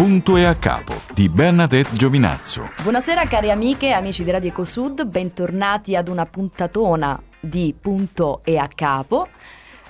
Punto e a capo di Bernadette Giovinazzo. Buonasera cari amiche e amici di Radio Ecosud, bentornati ad una puntatona di Punto e a capo.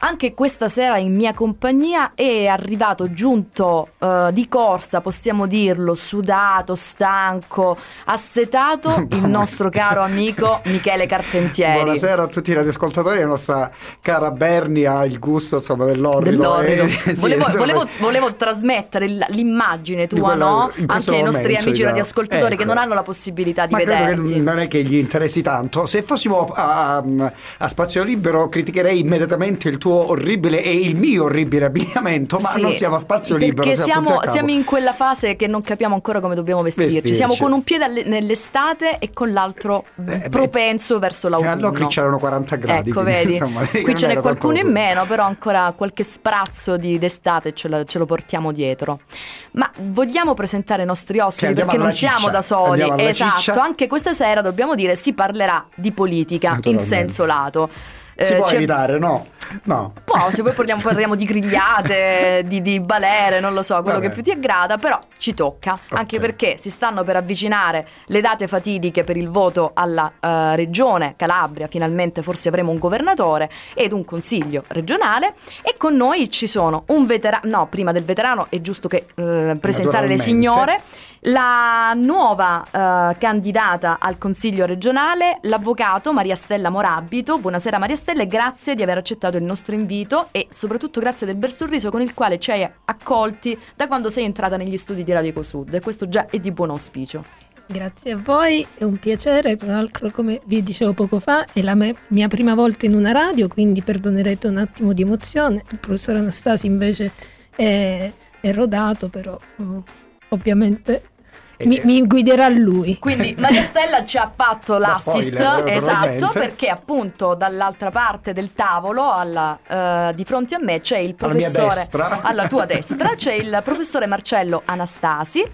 Anche questa sera in mia compagnia è arrivato giunto uh, di corsa, possiamo dirlo, sudato, stanco, assetato, il nostro caro amico Michele Carpentieri. Buonasera a tutti i radioascoltatori, la nostra cara Berni ha il gusto insomma, dell'orrido. dell'orrido. Eh, sì, volevo, volevo, volevo, trasmettere l'immagine tua, no? Anche ai nostri amici diciamo. radioascoltatori ecco. che non hanno la possibilità di che non è che gli interessi tanto. Se fossimo a, a, a spazio libero criticherei immediatamente il tuo tuo orribile e il mio orribile abbigliamento, ma sì, non siamo a spazio libero. Perché siamo, siamo, in quella fase che non capiamo ancora come dobbiamo vestirci. vestirci. Siamo con un piede nell'estate e con l'altro eh, propenso beh, verso l'autunno. Allora qui c'erano 40 gradi. Ecco, quindi, vedi. Insomma, qui ce n'è qualcuno in meno, però ancora qualche sprazzo di, d'estate ce lo, ce lo portiamo dietro. Ma vogliamo presentare i nostri ospiti perché non ciccia. siamo da soli. Esatto, ciccia. anche questa sera dobbiamo dire si parlerà di politica in senso lato. Si eh, può evitare, no? No. Poi se poi parliamo, parliamo di grigliate, di, di, balere, non lo so, quello Vabbè. che più ti aggrada, però ci tocca, okay. anche perché si stanno per avvicinare le date fatidiche per il voto alla uh, regione Calabria, finalmente forse avremo un governatore ed un consiglio regionale e con noi ci sono un veterano, no, prima del veterano è giusto che uh, presentare le signore, la nuova uh, candidata al consiglio regionale, l'avvocato Maria Stella Morabito. Buonasera Maria Stella e grazie di aver accettato il nostro invito e soprattutto grazie del bel sorriso con il quale ci hai accolti da quando sei entrata negli studi di Radio Ecosud e questo già è di buon auspicio. Grazie a voi, è un piacere, tra l'altro come vi dicevo poco fa è la mia prima volta in una radio, quindi perdonerete un attimo di emozione, il professor Anastasi invece è, è rodato, però oh, ovviamente mi, mi, guiderà lui. Quindi Maria Stella ci ha fatto l'assist, spoiler, esatto, perché appunto dall'altra parte del tavolo, alla, uh, di fronte a me, c'è il professore, alla, alla tua destra, c'è il professore Marcello Anastasi.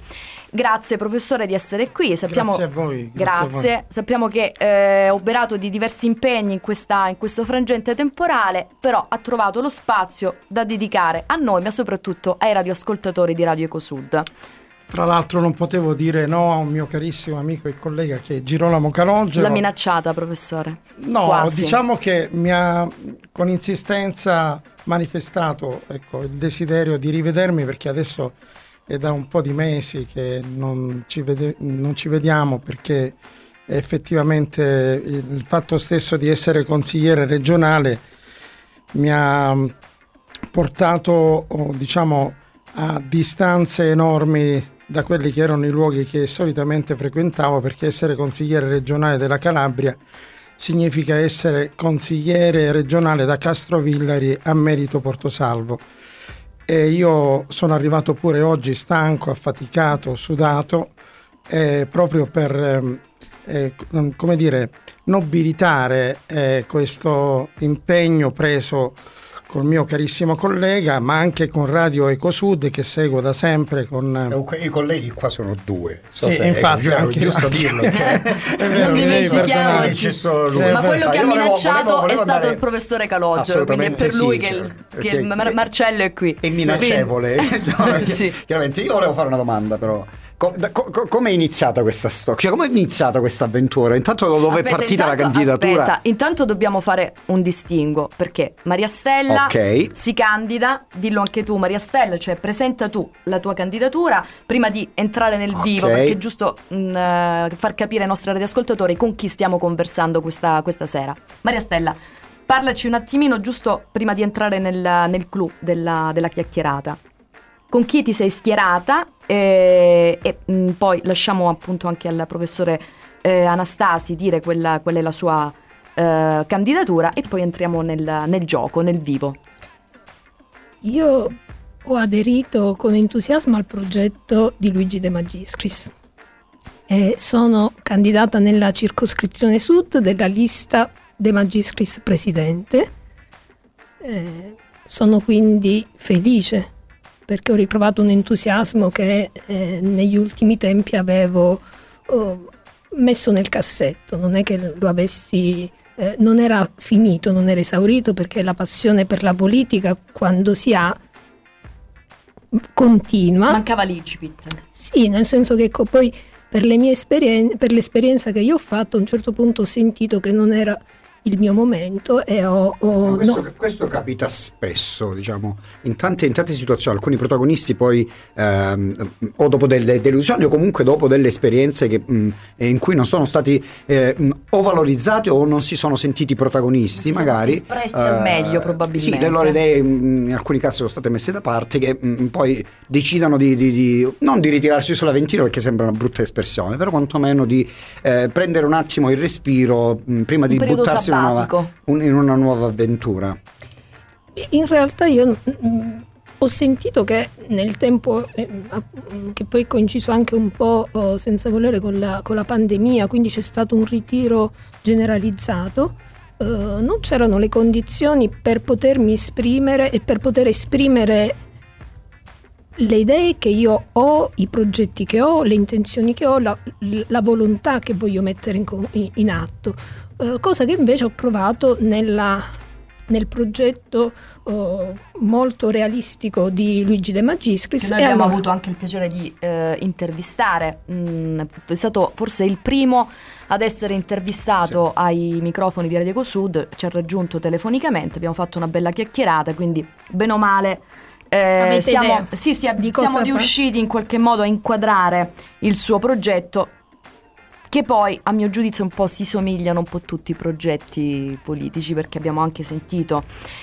Grazie professore di essere qui. Sappiamo, grazie a voi. Grazie. grazie. A voi. Sappiamo che eh, operato di diversi impegni in, questa, in questo frangente temporale, però ha trovato lo spazio da dedicare a noi, ma soprattutto ai radioascoltatori di Radio Ecosud. Fra l'altro non potevo dire no a un mio carissimo amico e collega che è Girolamo Calogero. L'ha minacciata, professore? No, Quasi. diciamo che mi ha con insistenza manifestato ecco, il desiderio di rivedermi perché adesso è da un po' di mesi che non ci, vede- non ci vediamo perché effettivamente il fatto stesso di essere consigliere regionale mi ha portato, oh, diciamo, a distanze enormi da quelli che erano i luoghi che solitamente frequentavo perché essere consigliere regionale della Calabria significa essere consigliere regionale da Castrovillari a Merito Portosalvo. E io sono arrivato pure oggi stanco, affaticato, sudato, eh, proprio per ehm, eh, come dire, nobilitare eh, questo impegno preso col mio carissimo collega, ma anche con Radio Ecosud che seguo da sempre. Con... Eh, I colleghi qua sono due. So sì, infatti, è anche, giusto anche, dirlo. Che... è vero, non dimentichiamoci. Eh, ma quello che ha minacciato volevo, volevo è stato andare... il professore Calogero, quindi è per lui sì, che, il, che il Marcello è qui. È minacevole. sì. Chiaramente io volevo fare una domanda però. Come è iniziata questa storia? Cioè, come è iniziata questa avventura? Intanto dove aspetta, è partita intanto, la candidatura? Aspetta, intanto dobbiamo fare un distinguo perché Maria Stella okay. si candida, dillo anche tu Maria Stella, cioè presenta tu la tua candidatura prima di entrare nel okay. vivo, perché è giusto mh, mm, eh, far capire ai nostri radioascoltatori con chi stiamo conversando questa, questa sera. Maria Stella, parlaci un attimino giusto prima di entrare nel, nel clou della, della chiacchierata. Con chi ti sei schierata e, e mh, mm, poi lasciamo appunto anche al professore eh, Anastasi dire quella, qual è la sua eh, candidatura e poi entriamo nel, nel gioco, nel vivo. Io ho aderito con entusiasmo al progetto di Luigi De Magistris. E sono candidata nella circoscrizione sud della lista De Magistris Presidente. Eh, sono quindi felice perché ho ritrovato un entusiasmo che eh, negli ultimi tempi avevo oh, messo nel cassetto, non è che lo avessi eh, non era finito, non era esaurito perché la passione per la politica quando si ha continua. Mancava l'incipit. Sì, nel senso che ecco, poi per, le mie esperien- per l'esperienza che io ho fatto a un certo punto ho sentito che non era il mio momento e ho... ho questo, no. questo, capita spesso, diciamo, in tante, in tante situazioni. Alcuni protagonisti poi ehm, o dopo delle delusioni o comunque dopo delle esperienze che, mh, in cui non sono stati eh, o valorizzati o non si sono sentiti protagonisti, si magari. Espressi al meglio probabilmente. Sì, le loro idee in alcuni casi sono state messe da parte che mh, poi decidano di, di, di, non di ritirarsi sull'Aventino perché sembra una brutta espressione, però quantomeno di eh, prendere un attimo il respiro mh, prima di buttarsi una nuova, un, in una nuova avventura? In realtà io ho sentito che nel tempo, eh, che poi è coinciso anche un po' oh, senza volere con la, con la, pandemia, quindi c'è stato un ritiro generalizzato, eh, non c'erano le condizioni per potermi esprimere e per poter esprimere le idee che io ho, i progetti che ho, le intenzioni che ho, la, la volontà che voglio mettere in, in atto. Eh, cosa che invece ho provato nella, nel progetto uh, molto realistico di Luigi De Magistris. Che noi abbiamo allora... avuto anche il piacere di eh, intervistare, mm, è stato forse il primo ad essere intervistato sì. ai microfoni di Radio Eco Sud, ci ha raggiunto telefonicamente, abbiamo fatto una bella chiacchierata, quindi bene o male... Eh, siamo, sì, sì, siamo riusciti in qualche modo a inquadrare il suo progetto che poi a mio giudizio un po' si somigliano un po' tutti i progetti politici perché abbiamo anche sentito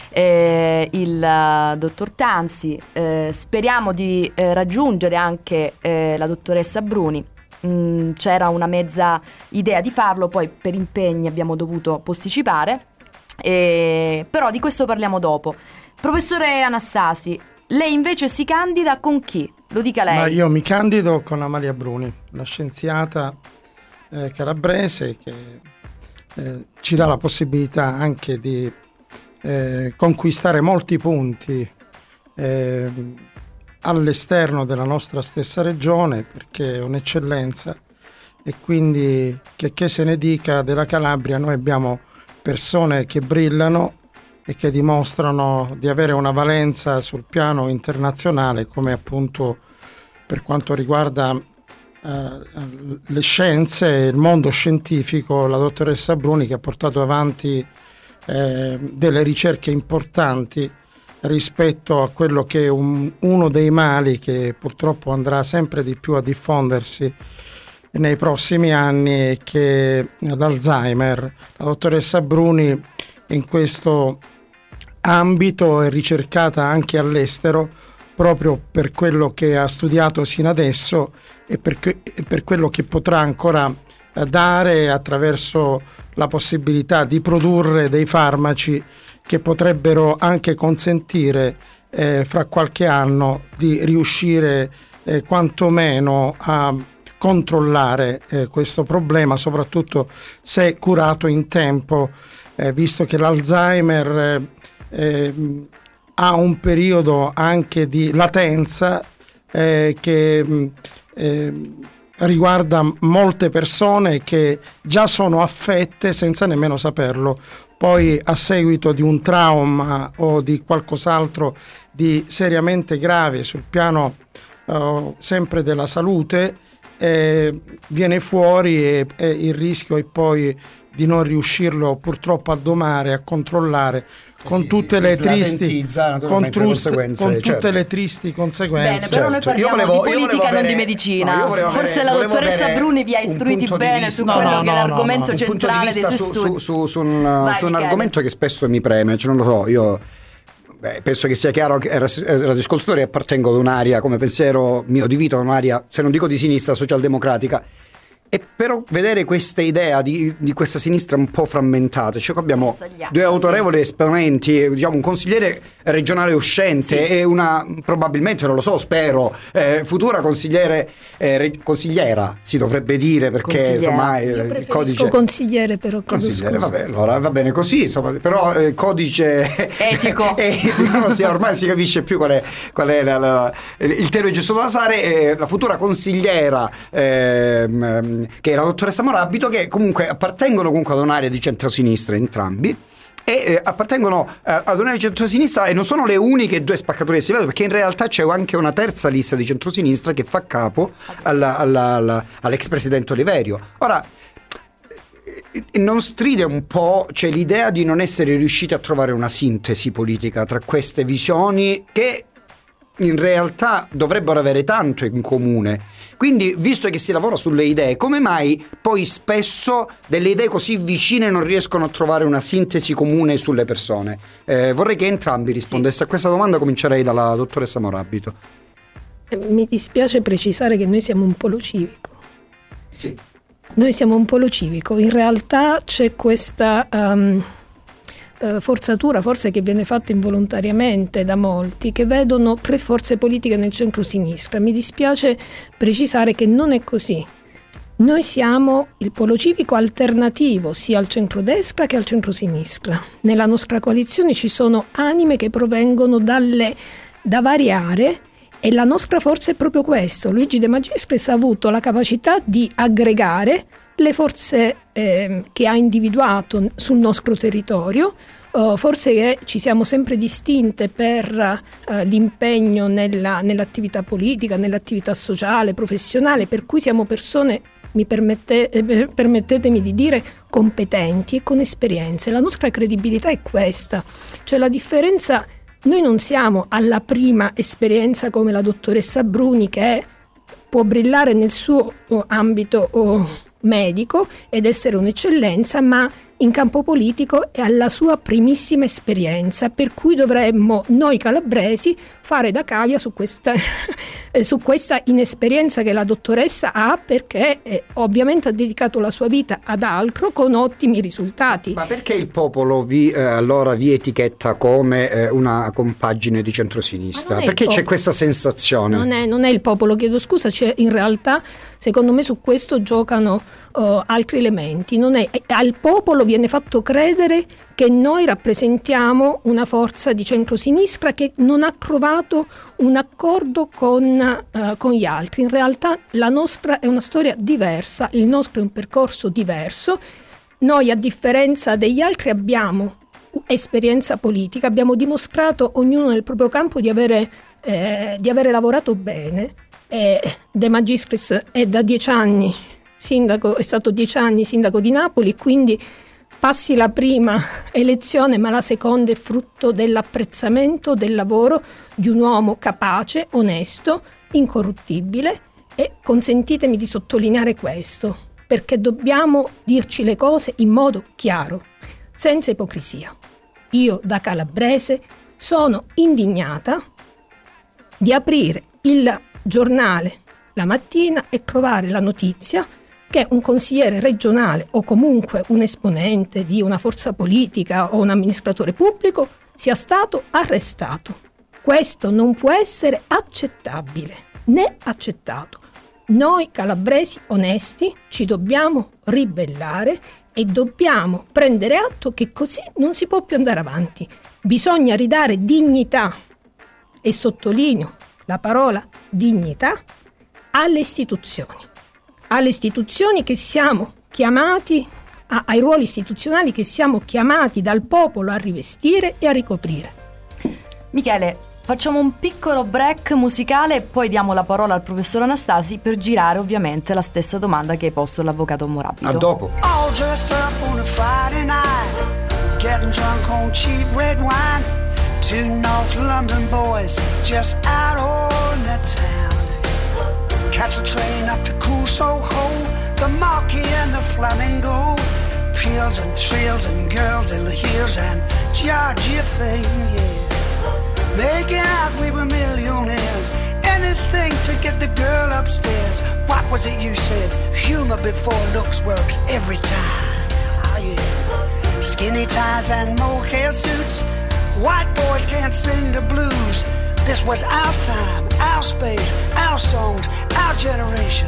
eh, il uh, dottor Tanzi, eh, speriamo di eh, raggiungere anche eh, la dottoressa Bruni. Mm, c'era una mezza idea di farlo, poi per impegni abbiamo dovuto posticipare, però di questo parliamo dopo. Professore Anastasi, lei invece si candida con chi? Lo dica lei. Ma io mi candido con Amalia Bruni, la scienziata eh, calabrese che eh, ci dà la possibilità anche di eh, conquistare molti punti eh, all'esterno della nostra stessa regione perché è un'eccellenza e quindi che, che se ne dica della Calabria noi abbiamo persone che brillano e che dimostrano di avere una valenza sul piano internazionale come appunto per quanto riguarda le scienze, il mondo scientifico, la dottoressa Bruni che ha portato avanti eh, delle ricerche importanti rispetto a quello che è un, uno dei mali che purtroppo andrà sempre di più a diffondersi nei prossimi anni che l'Alzheimer. La dottoressa Bruni in questo ambito è ricercata anche all'estero proprio per quello che ha studiato sino adesso e per, que- e per quello che potrà ancora eh, dare attraverso la possibilità di produrre dei farmaci che potrebbero anche consentire eh, fra qualche anno di riuscire eh, quantomeno a controllare eh, questo problema, soprattutto se curato in tempo, eh, visto che l'Alzheimer eh, ha un periodo anche di latenza eh, che mm, eh, riguarda molte persone che già sono affette senza nemmeno saperlo. Poi a seguito di un trauma o di qualcos'altro di seriamente grave sul piano uh, sempre della salute, eh, viene fuori e, e il rischio è poi di non riuscirlo purtroppo a domare, a controllare con sì, tutte sì, le tristi con, trust, con tutte certo. le tristi conseguenze. Bene, però noi certo. parliamo volevo, di politica avere, non di medicina. No, Forse avere, la dottoressa Bruni vi ha istruiti bene su quello no, che è l'argomento centrale dei suoi su, studi. Su, su, su un, Vai, su un argomento che spesso mi preme, cioè non lo so, io Beh, penso che sia chiaro che ai radioascoltatori appartengo ad un'area come pensiero mio di vita, un'area, se non dico di sinistra, socialdemocratica, e però vedere questa idea di, di, questa sinistra un po' frammentata, cioè abbiamo due autorevoli esponenti, diciamo un consigliere regionale uscente sì. e una probabilmente, non lo so, spero, eh, futura consigliere, eh, consigliera si dovrebbe dire perché insomma eh, il codice... consigliere però consigliere, vabbè, allora va bene così, insomma, però eh, codice etico, etico si, ormai si capisce più qual è, qual è la, la, il termine giusto da usare, la futura consigliera ehm, che è la dottoressa Morabito, che comunque appartengono comunque ad un'area di centrosinistra entrambi. E eh, appartengono eh, ad una centrosinistra e non sono le uniche due spaccature che si vedono perché in realtà c'è anche una terza lista di centrosinistra che fa capo alla, alla, alla, all'ex presidente Oliverio. Ora, eh, non stride un po', c'è l'idea di non essere riusciti a trovare una sintesi politica tra queste visioni che in realtà dovrebbero avere tanto in comune. Quindi, visto che si lavora sulle idee, come mai poi spesso delle idee così vicine non riescono a trovare una sintesi comune sulle persone? Eh, vorrei che entrambi rispondesse sì. a questa domanda, comincerei dalla dottoressa Morabito. Eh, mi dispiace precisare che noi siamo un polo civico. Sì. Noi siamo un polo civico, in realtà c'è questa... Um, eh, forzatura forse che viene fatta involontariamente da molti che vedono tre forze politiche nel centro-sinistra. Mi dispiace precisare che non è così. Noi siamo il polo civico alternativo sia al centrodestra che al centrosinistra. Nella nostra coalizione ci sono anime che provengono dalle, da varie aree e la nostra forza è proprio questo. Luigi De Magistris ha avuto la capacità di aggregare le forze eh, che ha individuato sul nostro territorio. Uh, forse ci siamo sempre distinte per uh, l'impegno nella, nell'attività politica, nell'attività sociale, professionale, per cui siamo persone, mi permette, eh, permettetemi di dire, competenti e con esperienze. La nostra credibilità è questa, cioè la differenza, noi non siamo alla prima esperienza come la dottoressa Bruni che può brillare nel suo oh, ambito oh, medico ed essere un'eccellenza, ma in campo politico è alla sua primissima esperienza, per cui dovremmo noi calabresi fare da cavia su questa, su questa inesperienza che la dottoressa ha perché eh, ovviamente ha dedicato la sua vita ad altro con ottimi risultati. Ma perché il popolo vi, eh, allora vi etichetta come eh, una compagine di centrosinistra? Perché c'è questa sensazione? Non è, non è, il popolo, chiedo scusa, in realtà secondo me su questo giocano uh, altri elementi. È, al popolo viene fatto credere che noi rappresentiamo una forza di centrosinistra che non ha trovato un accordo con, uh, con, gli altri. In realtà la nostra è una storia diversa, il nostro è un percorso diverso. Noi a differenza degli altri abbiamo esperienza politica, abbiamo dimostrato ognuno nel proprio campo di avere, eh, di avere lavorato bene. Eh, De Magistris è da dieci anni sindaco, è stato dieci anni sindaco di Napoli, quindi passi la prima elezione, ma la seconda è frutto dell'apprezzamento del lavoro di un uomo capace, onesto, incorruttibile e consentitemi di sottolineare questo, perché dobbiamo dirci le cose in modo chiaro, senza ipocrisia. Io da calabrese sono indignata di aprire il giornale la mattina e trovare la notizia che un consigliere regionale o comunque un esponente di una forza politica o un amministratore pubblico sia stato arrestato. Questo non può essere accettabile, né accettato. Noi calabresi onesti ci dobbiamo ribellare e dobbiamo prendere atto che così non si può più andare avanti. Bisogna ridare dignità e sottolineo la parola dignità alle istituzioni alle istituzioni che siamo chiamati, a, ai ruoli istituzionali che siamo chiamati dal popolo a rivestire e a ricoprire. Michele, Facciamo un piccolo break musicale e poi diamo la parola al professor Anastasi per girare ovviamente la stessa domanda che hai posto l'avvocato Morabito. A dopo. All dressed up on a Friday night, getting drunk on cheap red wine. Two North London boys just out on the town. Catch a train up to cool Soho, the Marquis and the Flamingo. Peels and trails and girls in the heels and Georgia thing, yeah. Making out we were millionaires. Anything to get the girl upstairs. What was it you said? Humor before looks works every time. Oh, yeah. Skinny ties and mohair suits. White boys can't sing the blues. This was our time, our space, our songs, our generation.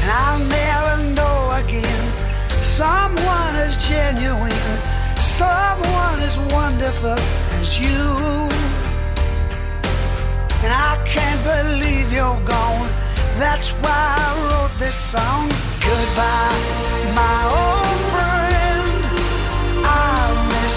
And I'll never know again someone as genuine, someone as wonderful as you. And I can't believe you're gone. That's why I wrote this song. Goodbye, my old friend. I'll miss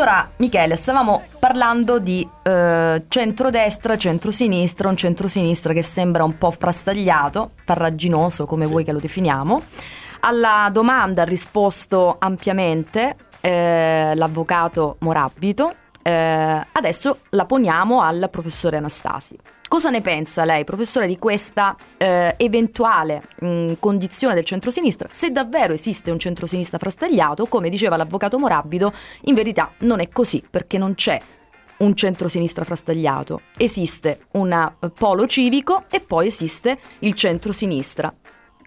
Allora, Michele, stavamo parlando di eh, centrodestra, centrosinistra, un centrosinistra che sembra un po' frastagliato, farraginoso come vuoi che lo definiamo. Alla domanda ha risposto ampiamente eh, l'avvocato Morabito, eh, adesso la poniamo al professore Anastasi. Cosa ne pensa lei, professore, di questa eh, eventuale mh, condizione del centrosinistra? Se davvero esiste un centrosinistra frastagliato, come diceva l'avvocato Morabito, in verità non è così, perché non c'è un centrosinistra frastagliato. Esiste un eh, polo civico e poi esiste il centrosinistra.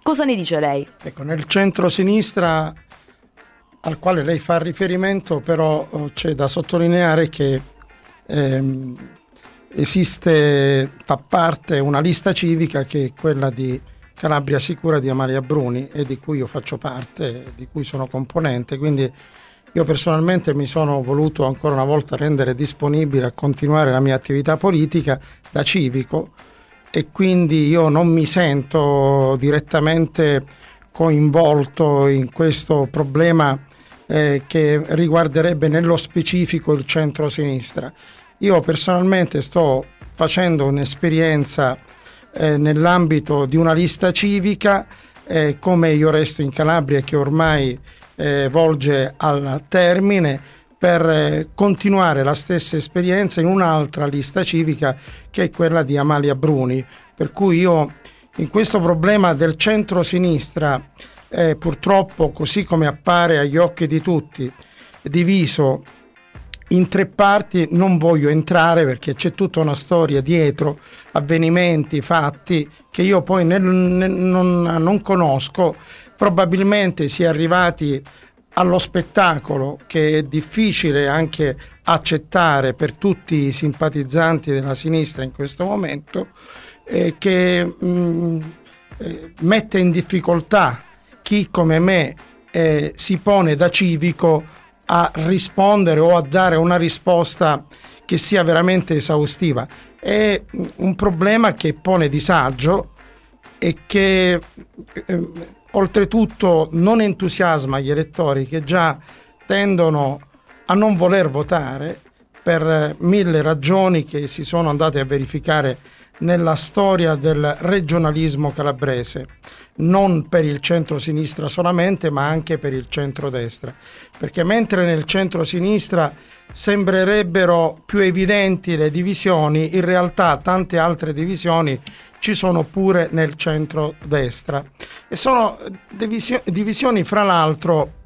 Cosa ne dice lei? Ecco, nel centrosinistra al quale lei fa riferimento, però oh, c'è da sottolineare che ehm, esiste, fa parte una lista civica che è quella di Calabria Sicura di Amalia Bruni e di cui io faccio parte, di cui sono componente, quindi io personalmente mi sono voluto ancora una volta rendere disponibile a continuare la mia attività politica da civico e quindi io non mi sento direttamente coinvolto in questo problema eh, che riguarderebbe nello specifico il centro-sinistra. Io personalmente sto facendo un'esperienza eh, nell'ambito di una lista civica, eh, come io resto in Calabria che ormai eh, volge al termine, per eh, continuare la stessa esperienza in un'altra lista civica che è quella di Amalia Bruni. Per cui io in questo problema del centro-sinistra, eh, purtroppo così come appare agli occhi di tutti, diviso in tre parti non voglio entrare perché c'è tutta una storia dietro, avvenimenti, fatti che io poi nel, nel, non, non conosco. Probabilmente si è arrivati allo spettacolo che è difficile anche accettare per tutti i simpatizzanti della sinistra in questo momento, eh, che mh, mm, eh, mette in difficoltà chi come me eh, si pone da civico a rispondere o a dare una risposta che sia veramente esaustiva. È un problema che pone disagio e che eh, oltretutto non entusiasma gli elettori che già tendono a non voler votare per mille ragioni che si sono andate a verificare nella storia del regionalismo calabrese, non per il centro-sinistra solamente, ma anche per il centro-destra. Perché mentre nel centro-sinistra sembrerebbero più evidenti le divisioni, in realtà tante altre divisioni ci sono pure nel centro-destra. E sono divisio- divisioni, fra l'altro,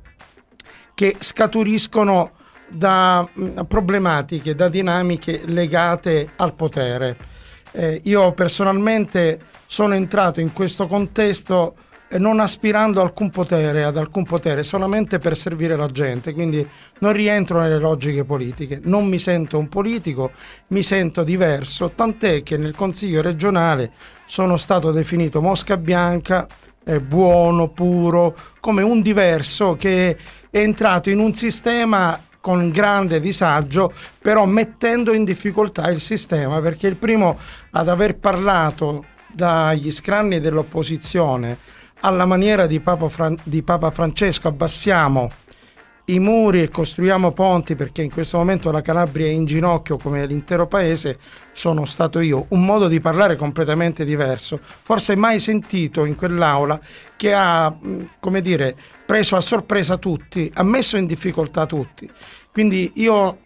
che scaturiscono da mh, problematiche, da dinamiche legate al potere. Eh, io personalmente sono entrato in questo contesto eh, non aspirando alcun potere, ad alcun potere, solamente per servire la gente, quindi non rientro nelle logiche politiche, non mi sento un politico, mi sento diverso, tant'è che nel Consiglio regionale sono stato definito mosca bianca, eh, buono, puro, come un diverso che è entrato in un sistema con grande disagio, però mettendo in difficoltà il sistema, perché il primo ad aver parlato dagli scranni dell'opposizione alla maniera di Papa, Fran- di Papa Francesco, abbassiamo i muri e costruiamo ponti perché in questo momento la Calabria è in ginocchio come l'intero paese, sono stato io. Un modo di parlare completamente diverso, forse mai sentito in quell'aula, che ha, come dire, preso a sorpresa tutti, ha messo in difficoltà tutti. Quindi io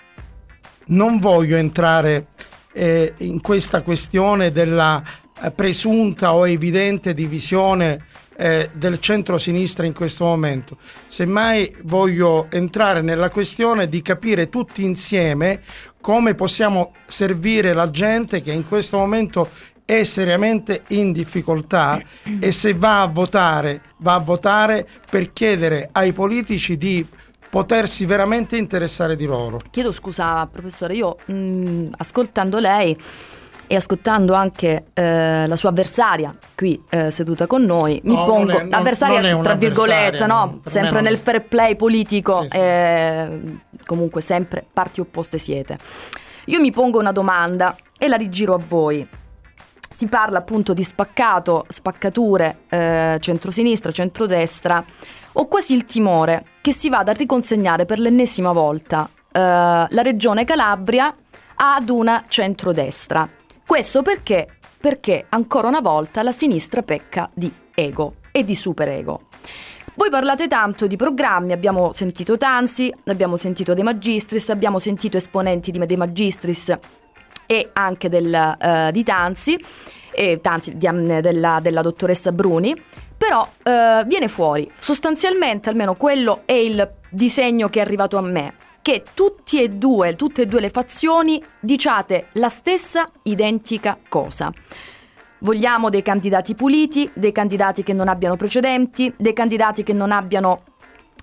non voglio entrare eh, in questa questione della eh, presunta o evidente divisione eh, del centro-sinistra in questo momento. Semmai voglio entrare nella questione di capire tutti insieme come possiamo servire la gente che in questo momento è seriamente in difficoltà e se va a votare, va a votare per chiedere ai politici di potersi veramente interessare di loro. Chiedo scusa, professore, io mh, mm, ascoltando lei e ascoltando anche eh, la sua avversaria qui eh, seduta con noi, mi No, pongo non è- non- avversaria non tra virgolette, no? sempre nel fair play politico, Sì, sì. eh, comunque sempre parti opposte siete. Io mi pongo una domanda e la rigiro a voi. Si parla appunto di spaccato, spaccature, eh, centrosinistra, centrodestra. Ho quasi il timore che si vada a riconsegnare per l'ennesima volta eh, la regione Calabria ad una centrodestra. Questo perché? Perché ancora una volta la sinistra pecca di ego e di superego. Voi parlate tanto di programmi, abbiamo sentito Tansi, abbiamo sentito De Magistris, abbiamo sentito esponenti di De Magistris e anche del, eh, di Tansi, e Tansi di- mm, della, della dottoressa Bruni, però eh, viene fuori sostanzialmente, almeno quello è il disegno che è arrivato a me, che tutti e due, tutte e due le fazioni diciate la stessa identica cosa. Vogliamo dei candidati puliti, dei candidati che non abbiano precedenti, dei candidati che non abbiano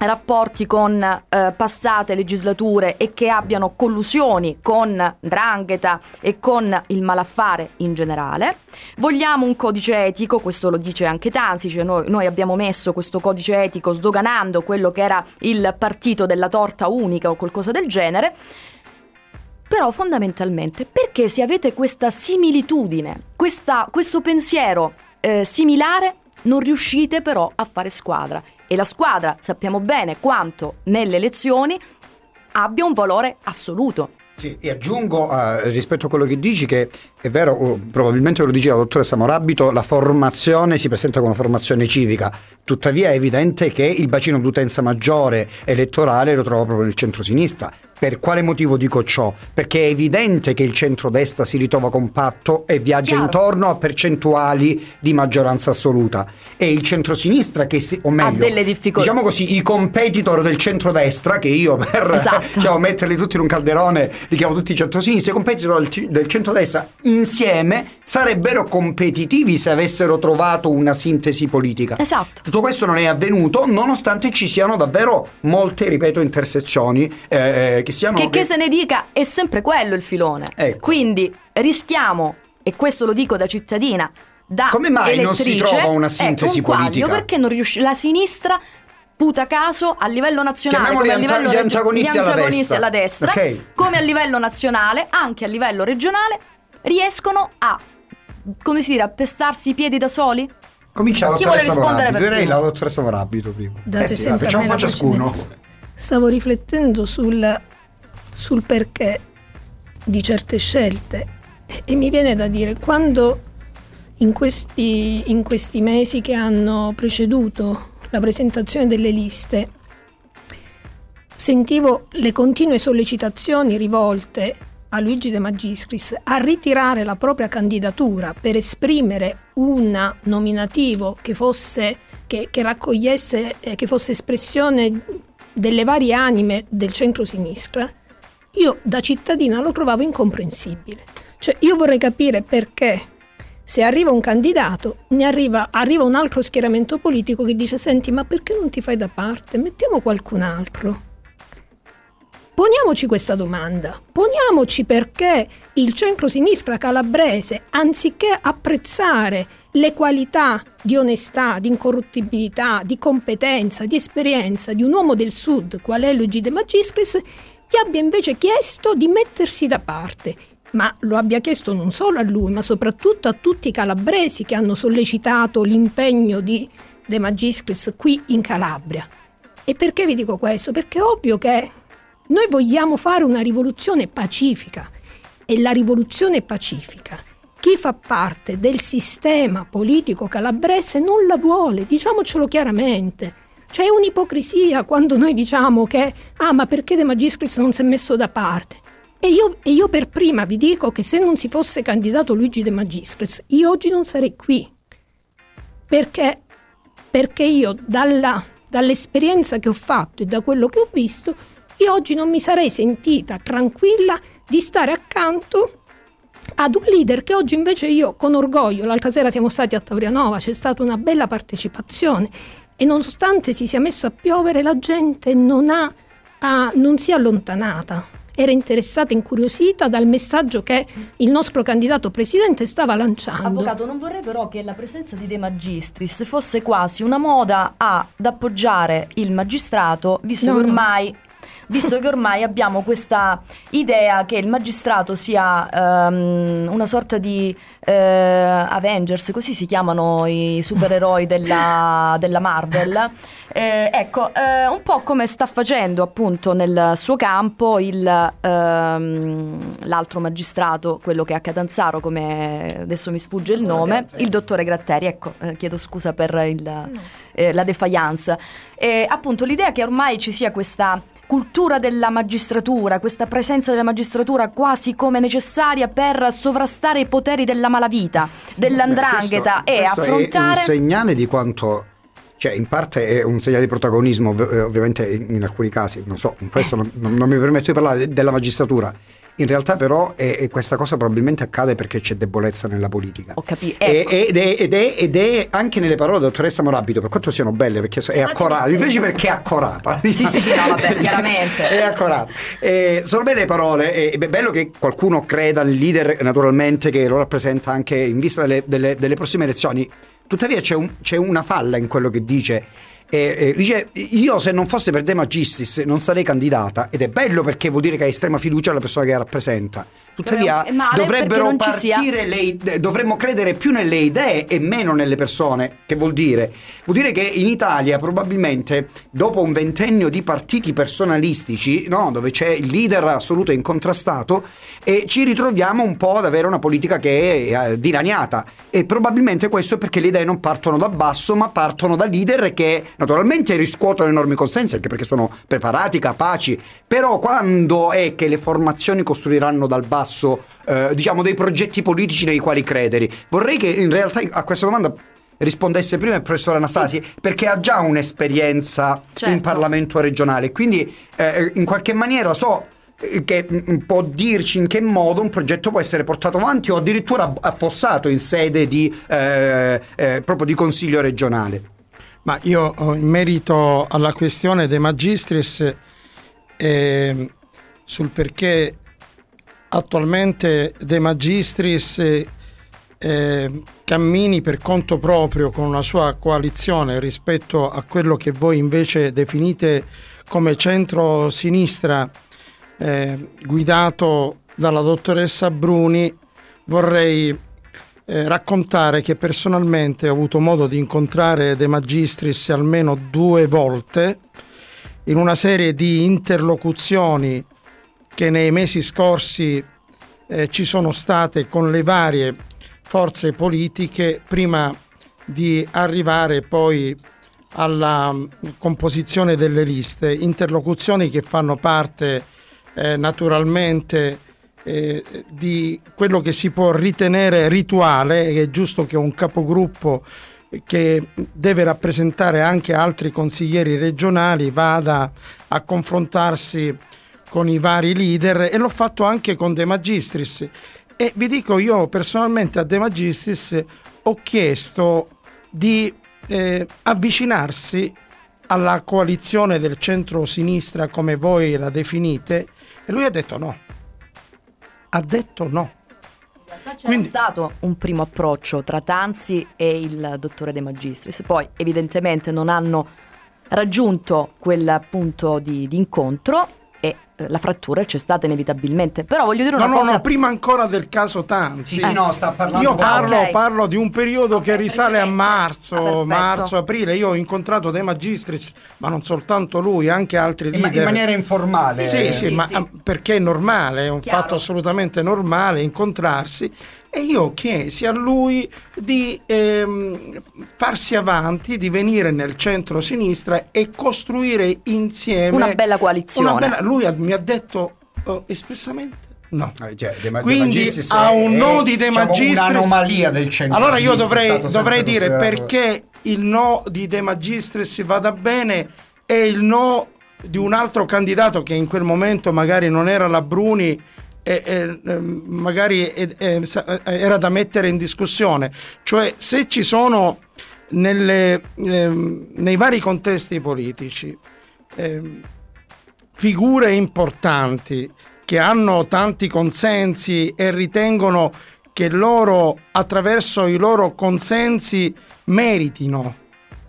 rapporti con eh, passate legislature e che abbiano collusioni con Drangheta e con il malaffare in generale. Vogliamo un codice etico, questo lo dice anche Tansi, cioè noi, noi abbiamo messo questo codice etico sdoganando quello che era il partito della torta unica o qualcosa del genere. Però fondamentalmente perché se avete questa similitudine, questa- questo pensiero eh, similare, non riuscite però a fare squadra? E la squadra sappiamo bene quanto nelle elezioni abbia un valore assoluto. Sì, e aggiungo eh, rispetto a quello che dici che è vero, oh, probabilmente lo dice la dottoressa Morabito, la formazione si presenta come formazione civica, tuttavia è evidente che il bacino d'utenza maggiore elettorale lo trova proprio nel centro-sinistra. Per quale motivo dico ciò? Perché è evidente che il centrodestra si ritrova compatto e viaggia Chiaro. intorno a percentuali di maggioranza assoluta. E il centrosinistra che si, o meglio, delle difficoltà. diciamo così, i competitor del centrodestra, che io per Esatto. diciamo, metterli tutti in un calderone li chiamo tutti centrosinistra, i competitor del, del centrodestra insieme sarebbero competitivi se avessero trovato una sintesi politica. Esatto. Tutto questo non è avvenuto nonostante ci siano davvero molte, ripeto, intersezioni eh, che siano... Che, che se ne dica è sempre quello il filone. Ecco. Quindi rischiamo, e questo lo dico da cittadina, da Come mai non si trova una ecco, sintesi un quaglio, politica? Perché non riusci- la sinistra puta caso a livello nazionale come a anta- livello gli antagonisti gli alla antagonisti destra. alla destra Ok. come a livello nazionale anche a livello regionale riescono a come si dire a pestarsi i piedi da soli Comincia la Chi vuole rispondere per direi primo? la dottoressa Morabito prima. Date eh sì, facciamo un po' ciascuno. Stavo riflettendo sul, sul perché di certe scelte. E, mi viene da dire quando in questi, in questi mesi che hanno preceduto la presentazione delle liste sentivo le continue sollecitazioni rivolte a Luigi De Magistris a ritirare la propria candidatura per esprimere un nominativo che fosse che, che raccogliesse eh, che fosse espressione delle varie anime del centro-sinistra, io da cittadina lo trovavo incomprensibile. Cioè io vorrei capire perché se arriva un candidato, arriva, arriva un altro schieramento politico che dice senti ma perché non ti fai da parte? Mettiamo qualcun altro. Poniamoci questa domanda, poniamoci perché il centro-sinistra calabrese, anziché apprezzare le qualità di onestà, di incorruttibilità, di competenza, di esperienza di un uomo del sud, qual è Luigi De Magistris, gli abbia invece chiesto di mettersi da parte, ma lo abbia chiesto non solo a lui, ma soprattutto a tutti i calabresi che hanno sollecitato l'impegno di De Magistris qui in Calabria. E perché vi dico questo? Perché è ovvio che noi vogliamo fare una rivoluzione pacifica e la rivoluzione pacifica, chi fa parte del sistema politico calabrese non la vuole, diciamocelo chiaramente. C'è un'ipocrisia quando noi diciamo che, ah ma perché De Magistris non si è messo da parte? E io, e io per prima vi dico che se non si fosse candidato Luigi De Magistris, io oggi non sarei qui. Perché? Perché io dalla, dall'esperienza che ho fatto e da quello che ho visto, io oggi non mi sarei sentita tranquilla di stare accanto ad un leader che oggi invece io con orgoglio, l'altra sera siamo stati a Taurianova, c'è stata una bella partecipazione e nonostante si sia messo a piovere la gente non, ha, ha- non si è allontanata era interessata, incuriosita dal messaggio che il nostro candidato presidente stava lanciando. Avvocato, non vorrei però che la presenza di De Magistris fosse quasi una moda ad appoggiare il magistrato, visto no, che ormai no visto che ormai abbiamo questa idea che il magistrato sia um, una sorta di uh, Avengers, così si chiamano i supereroi della, della Marvel. Eh, ecco, eh, un po' come sta facendo appunto nel suo campo il, ehm, l'altro magistrato, quello che è a Catanzaro, come adesso mi sfugge il nome, il dottore Gratteri. Ecco, eh, chiedo scusa per il, eh, la defiance. appunto, l'idea che ormai ci sia questa cultura della magistratura, questa presenza della magistratura quasi come necessaria per sovrastare i poteri della malavita, dell'andrangheta Beh, e affrontare... È un segnale di quanto cioè in parte è un segnale di protagonismo ovviamente in alcuni casi, non so, in questo non, non mi permetto di parlare della magistratura, in realtà però è, è questa cosa probabilmente accade perché c'è debolezza nella politica. Ho capito. Ecco. Ed, ed, ed, è anche nelle parole della dottoressa Morabito, per quanto siano belle, perché è accorata. Piace perché è accorata. Sì, sì, sì, no, vabbè, chiaramente. è accorata. Eh, sono belle parole, è bello che qualcuno creda nel leader, naturalmente, che lo rappresenta anche in vista delle, delle, delle prossime elezioni. Tuttavia c'è, un, c'è una falla in quello che dice e, e, dice io se non fosse per De Magistris non sarei candidata ed è bello perché vuol dire che hai estrema fiducia alla persona che rappresenta tuttavia dovrebbero partire le, dovremmo credere più nelle idee e meno nelle persone che vuol dire? Vuol dire che in Italia probabilmente dopo un ventennio di partiti personalistici no, dove c'è il leader assoluto e incontrastato e ci ritroviamo un po' ad avere una politica che è eh, dilaniata. E probabilmente questo è perché le idee non partono da basso ma partono da leader che naturalmente riscuotono enormi consensi anche perché sono preparati, capaci, però quando è che le formazioni costruiranno dal basso eh, diciamo dei progetti politici nei quali credere? Vorrei che in realtà a questa domanda rispondesse prima il professor Anastasi perché ha già un'esperienza certo. in Parlamento regionale, quindi eh, in qualche maniera so eh, che mm, può dirci in che modo un progetto può essere portato avanti o addirittura affossato in sede di, eh, eh, proprio di consiglio regionale. Ma io in merito alla questione dei magistris eh, sul perché attualmente De Magistris eh, cammini per conto proprio con una sua coalizione rispetto a quello che voi invece definite come centro-sinistra eh, guidato dalla dottoressa Bruni, vorrei eh, raccontare che personalmente ho avuto modo di incontrare De Magistris almeno due volte in una serie di interlocuzioni che nei mesi scorsi eh, ci sono state con le varie forze politiche prima di arrivare poi alla mm, composizione delle liste, interlocuzioni che fanno parte eh, naturalmente eh, di quello che si può ritenere rituale, è giusto che un capogruppo che deve rappresentare anche altri consiglieri regionali vada a confrontarsi con i vari leader e l'ho fatto anche con De Magistris. E vi dico io personalmente a De Magistris ho chiesto di eh, avvicinarsi alla coalizione del centro-sinistra come voi la definite e lui ha detto no. Ha detto no. C'era Quindi... stato un primo approccio tra Tanzi e il dottore De Magistris, poi evidentemente non hanno raggiunto quel punto di, di incontro la frattura c'è stata inevitabilmente. Però voglio dire una no, cosa. No, no, prima ancora del caso Tanzi. Sì, sì, no, sta parlando. Io parlo, okay. parlo di un periodo okay, che risale a marzo, ah, marzo, aprile. Io ho incontrato De Magistris, ma non soltanto lui, anche altri leader. In maniera informale. Sì, sì, sì, sì ma perché è normale, è un Chiaro. fatto assolutamente normale incontrarsi e io chiesi a lui di ehm, farsi avanti, di venire nel centro-sinistra e costruire insieme una bella coalizione. Una bella, lui mi ha detto oh, espressamente No. Eh, cioè, De, Quindi De a un no di De diciamo, Magistris un'anomalia del centro Allora io dovrei, dovrei dire perché il no di De Magistris vada bene e il no di un altro candidato che in quel momento magari non era la Bruni e, e, magari e, era da mettere in discussione. Cioè se ci sono nelle, eh, nei vari contesti politici eh, figure importanti che hanno tanti consensi e ritengono che loro attraverso i loro consensi meritino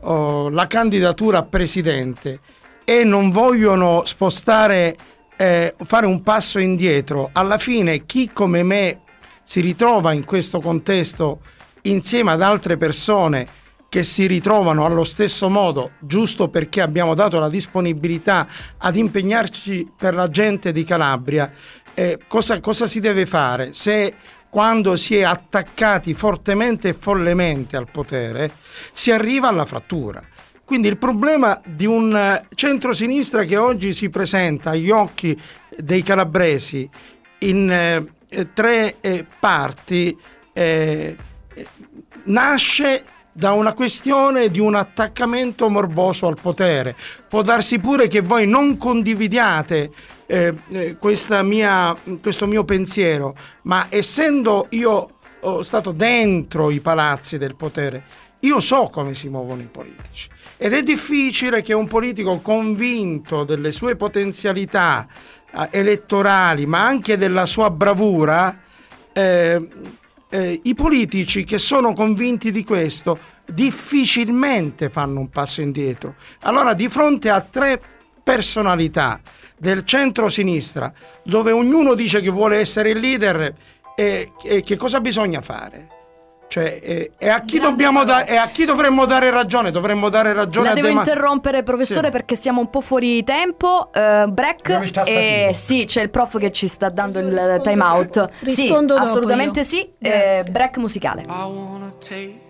oh, la candidatura a presidente e non vogliono spostare, eh, fare un passo indietro, alla fine chi come me si ritrova in questo contesto insieme ad altre persone che si ritrovano allo stesso modo, giusto perché abbiamo dato la disponibilità ad impegnarci per la gente di Calabria, eh, cosa, cosa si deve fare? Se quando si è attaccati fortemente e follemente al potere, si arriva alla frattura. Quindi il problema di un eh, centrosinistra che oggi si presenta agli occhi dei calabresi in eh, tre eh, parti eh, nasce da una questione di un attaccamento morboso al potere. Può darsi pure che voi non condividiate eh, eh mia, questo mio pensiero, ma essendo io oh, stato dentro i palazzi del potere, io so come si muovono i politici. Ed è difficile che un politico convinto delle sue potenzialità eh, elettorali, ma anche della sua bravura, eh, eh, i politici che sono convinti di questo difficilmente fanno un passo indietro. Allora, di fronte a tre personalità del centro-sinistra, dove ognuno dice che vuole essere il leader, eh, eh, che cosa bisogna fare? Cioè, e, e, a da, e, a chi dovremmo dare ragione? Dovremmo dare ragione La a devo Dema- interrompere, professore, sì. perché siamo un po' fuori tempo. Uh, break. E sì, c'è il prof che ci sta dando il time out. Rispondo sì, assolutamente io. sì. Eh, break musicale. I wanna take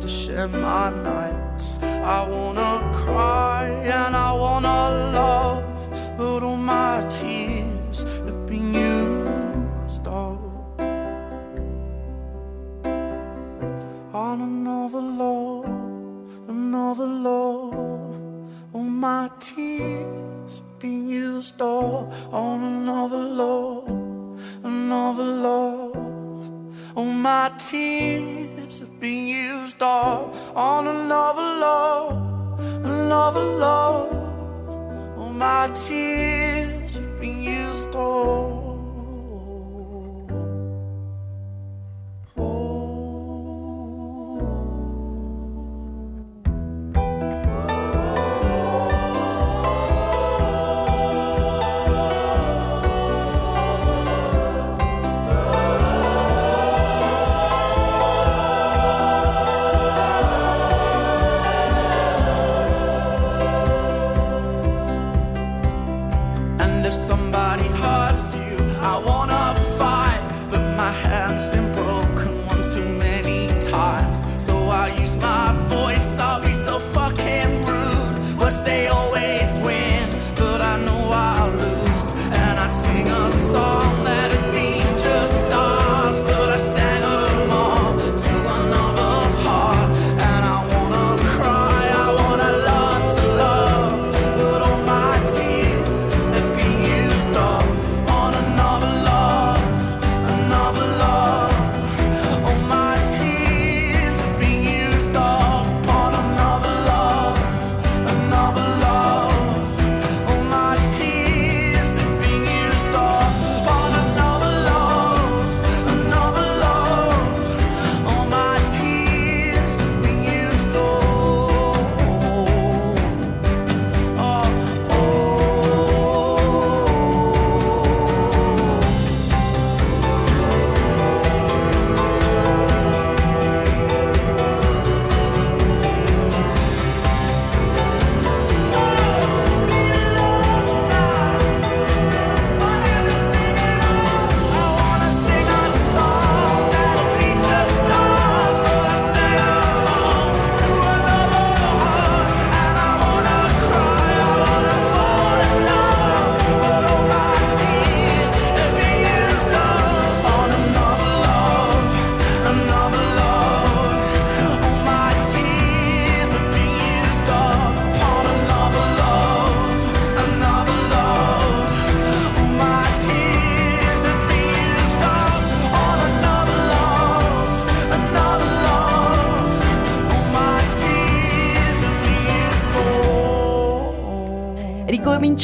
to share my nights. I wanna cry and I wanna love, but all my tears have been used up. on another love, another love. All my tears have been used all on another love, another love. All my tears have been used all on another love, another love. All my tears have been used all.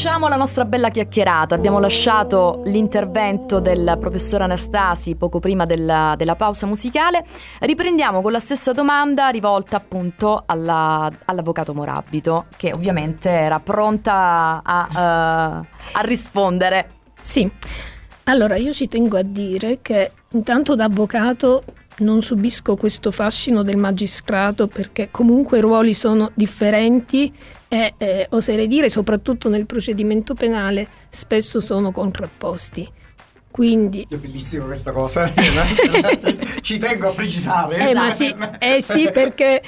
Ricominciamo la nostra bella chiacchierata. Abbiamo lasciato l'intervento del professor Anastasi poco prima della, della pausa musicale. Riprendiamo con la stessa domanda rivolta appunto alla, all'avvocato Morabito, che ovviamente era pronta a, uh, a rispondere. Sì, allora io ci tengo a dire che intanto da avvocato non subisco questo fascino del magistrato perché comunque i ruoli sono differenti e eh, oserei dire soprattutto nel procedimento penale spesso sono contrapposti. Quindi... È bellissima questa cosa, ci tengo a precisare. Eh, ma sì, eh sì perché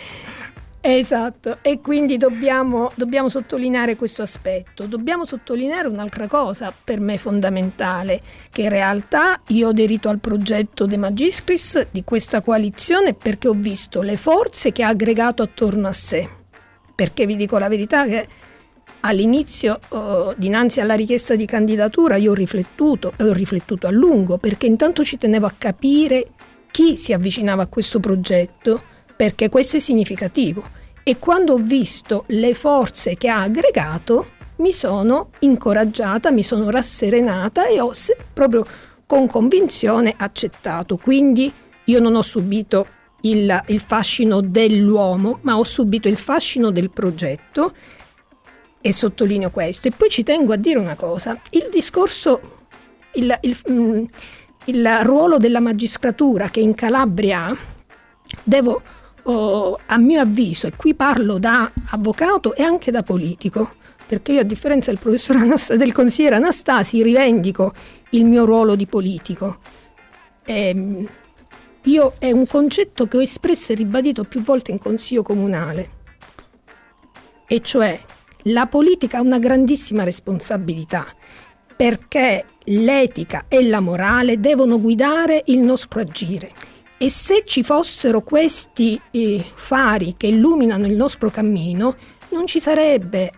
Esatto, e quindi dobbiamo, dobbiamo, sottolineare questo aspetto. Dobbiamo sottolineare un'altra cosa per me fondamentale, che in realtà io ho aderito al progetto De Magistris di questa coalizione perché ho visto le forze che ha aggregato attorno a sé. Perché vi dico la verità che all'inizio, oh, dinanzi alla richiesta di candidatura, io ho riflettuto e ho riflettuto a lungo perché intanto ci tenevo a capire chi si avvicinava a questo progetto perché questo è significativo. E quando ho visto le forze che ha aggregato, mi sono incoraggiata, mi sono rasserenata e ho proprio con convinzione accettato. Quindi io non ho subito il, il, fascino dell'uomo, ma ho subito il fascino del progetto e sottolineo questo. E poi ci tengo a dire una cosa, il discorso, il, il, mm, il ruolo della magistratura che in Calabria devo oh, a mio avviso, e qui parlo da avvocato e anche da politico, perché io a differenza del professor Anast- del consigliere Anastasi rivendico il mio ruolo di politico. E, ehm, io è un concetto che ho espresso e ribadito più volte in consiglio comunale, e cioè la politica ha una grandissima responsabilità perché l'etica e la morale devono guidare il nostro agire e se ci fossero questi eh, fari che illuminano il nostro cammino, non ci sarebbe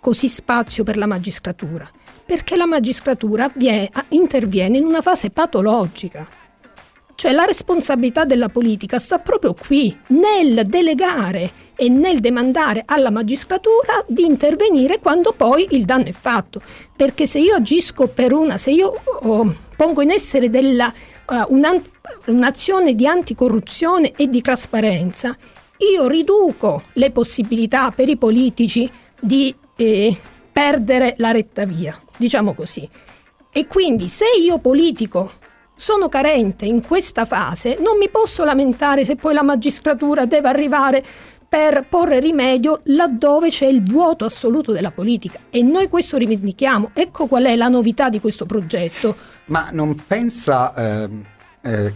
così spazio per la magistratura, perché la magistratura vie, interviene in una fase patologica. Cioè la responsabilità della politica sta proprio qui, nel delegare e nel demandare alla magistratura di intervenire quando poi il danno è fatto. Perché se io agisco per una, se io oh, pongo in essere della, uh, un'azione di anticorruzione e di trasparenza, io riduco le possibilità per i politici di eh, perdere la retta via, diciamo così. E quindi se io politico sono carente in questa fase, non mi posso lamentare se poi la magistratura deve arrivare per porre rimedio laddove c'è il vuoto assoluto della politica e noi questo rivendichiamo. Ecco qual è la novità di questo progetto. Ma non pensa eh, eh,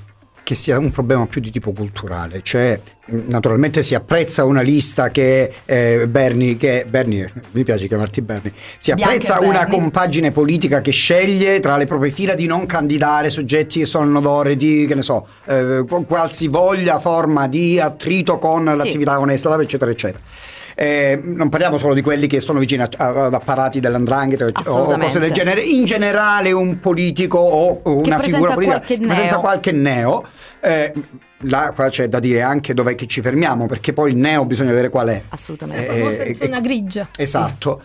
che sia un problema più di tipo culturale, cioè naturalmente si apprezza una lista che eh, Berni, che Berni, mi piace chiamarti Berni, si apprezza una Berni. compagine politica che sceglie tra le proprie fila di non candidare soggetti che sono in odore di, che ne so, eh, qualsivoglia forma di attrito con sì. l'attività onesta, eccetera, eccetera. Eh, non parliamo solo di quelli che sono vicini ad apparati dell'andrangheta o cose del genere, in generale un politico o una figura politica che presenta qualche neo. Eh, là qua c'è da dire anche dov'è che ci fermiamo, perché poi il neo bisogna vedere qual è. Assolutamente. Eh, una grigia. Esatto.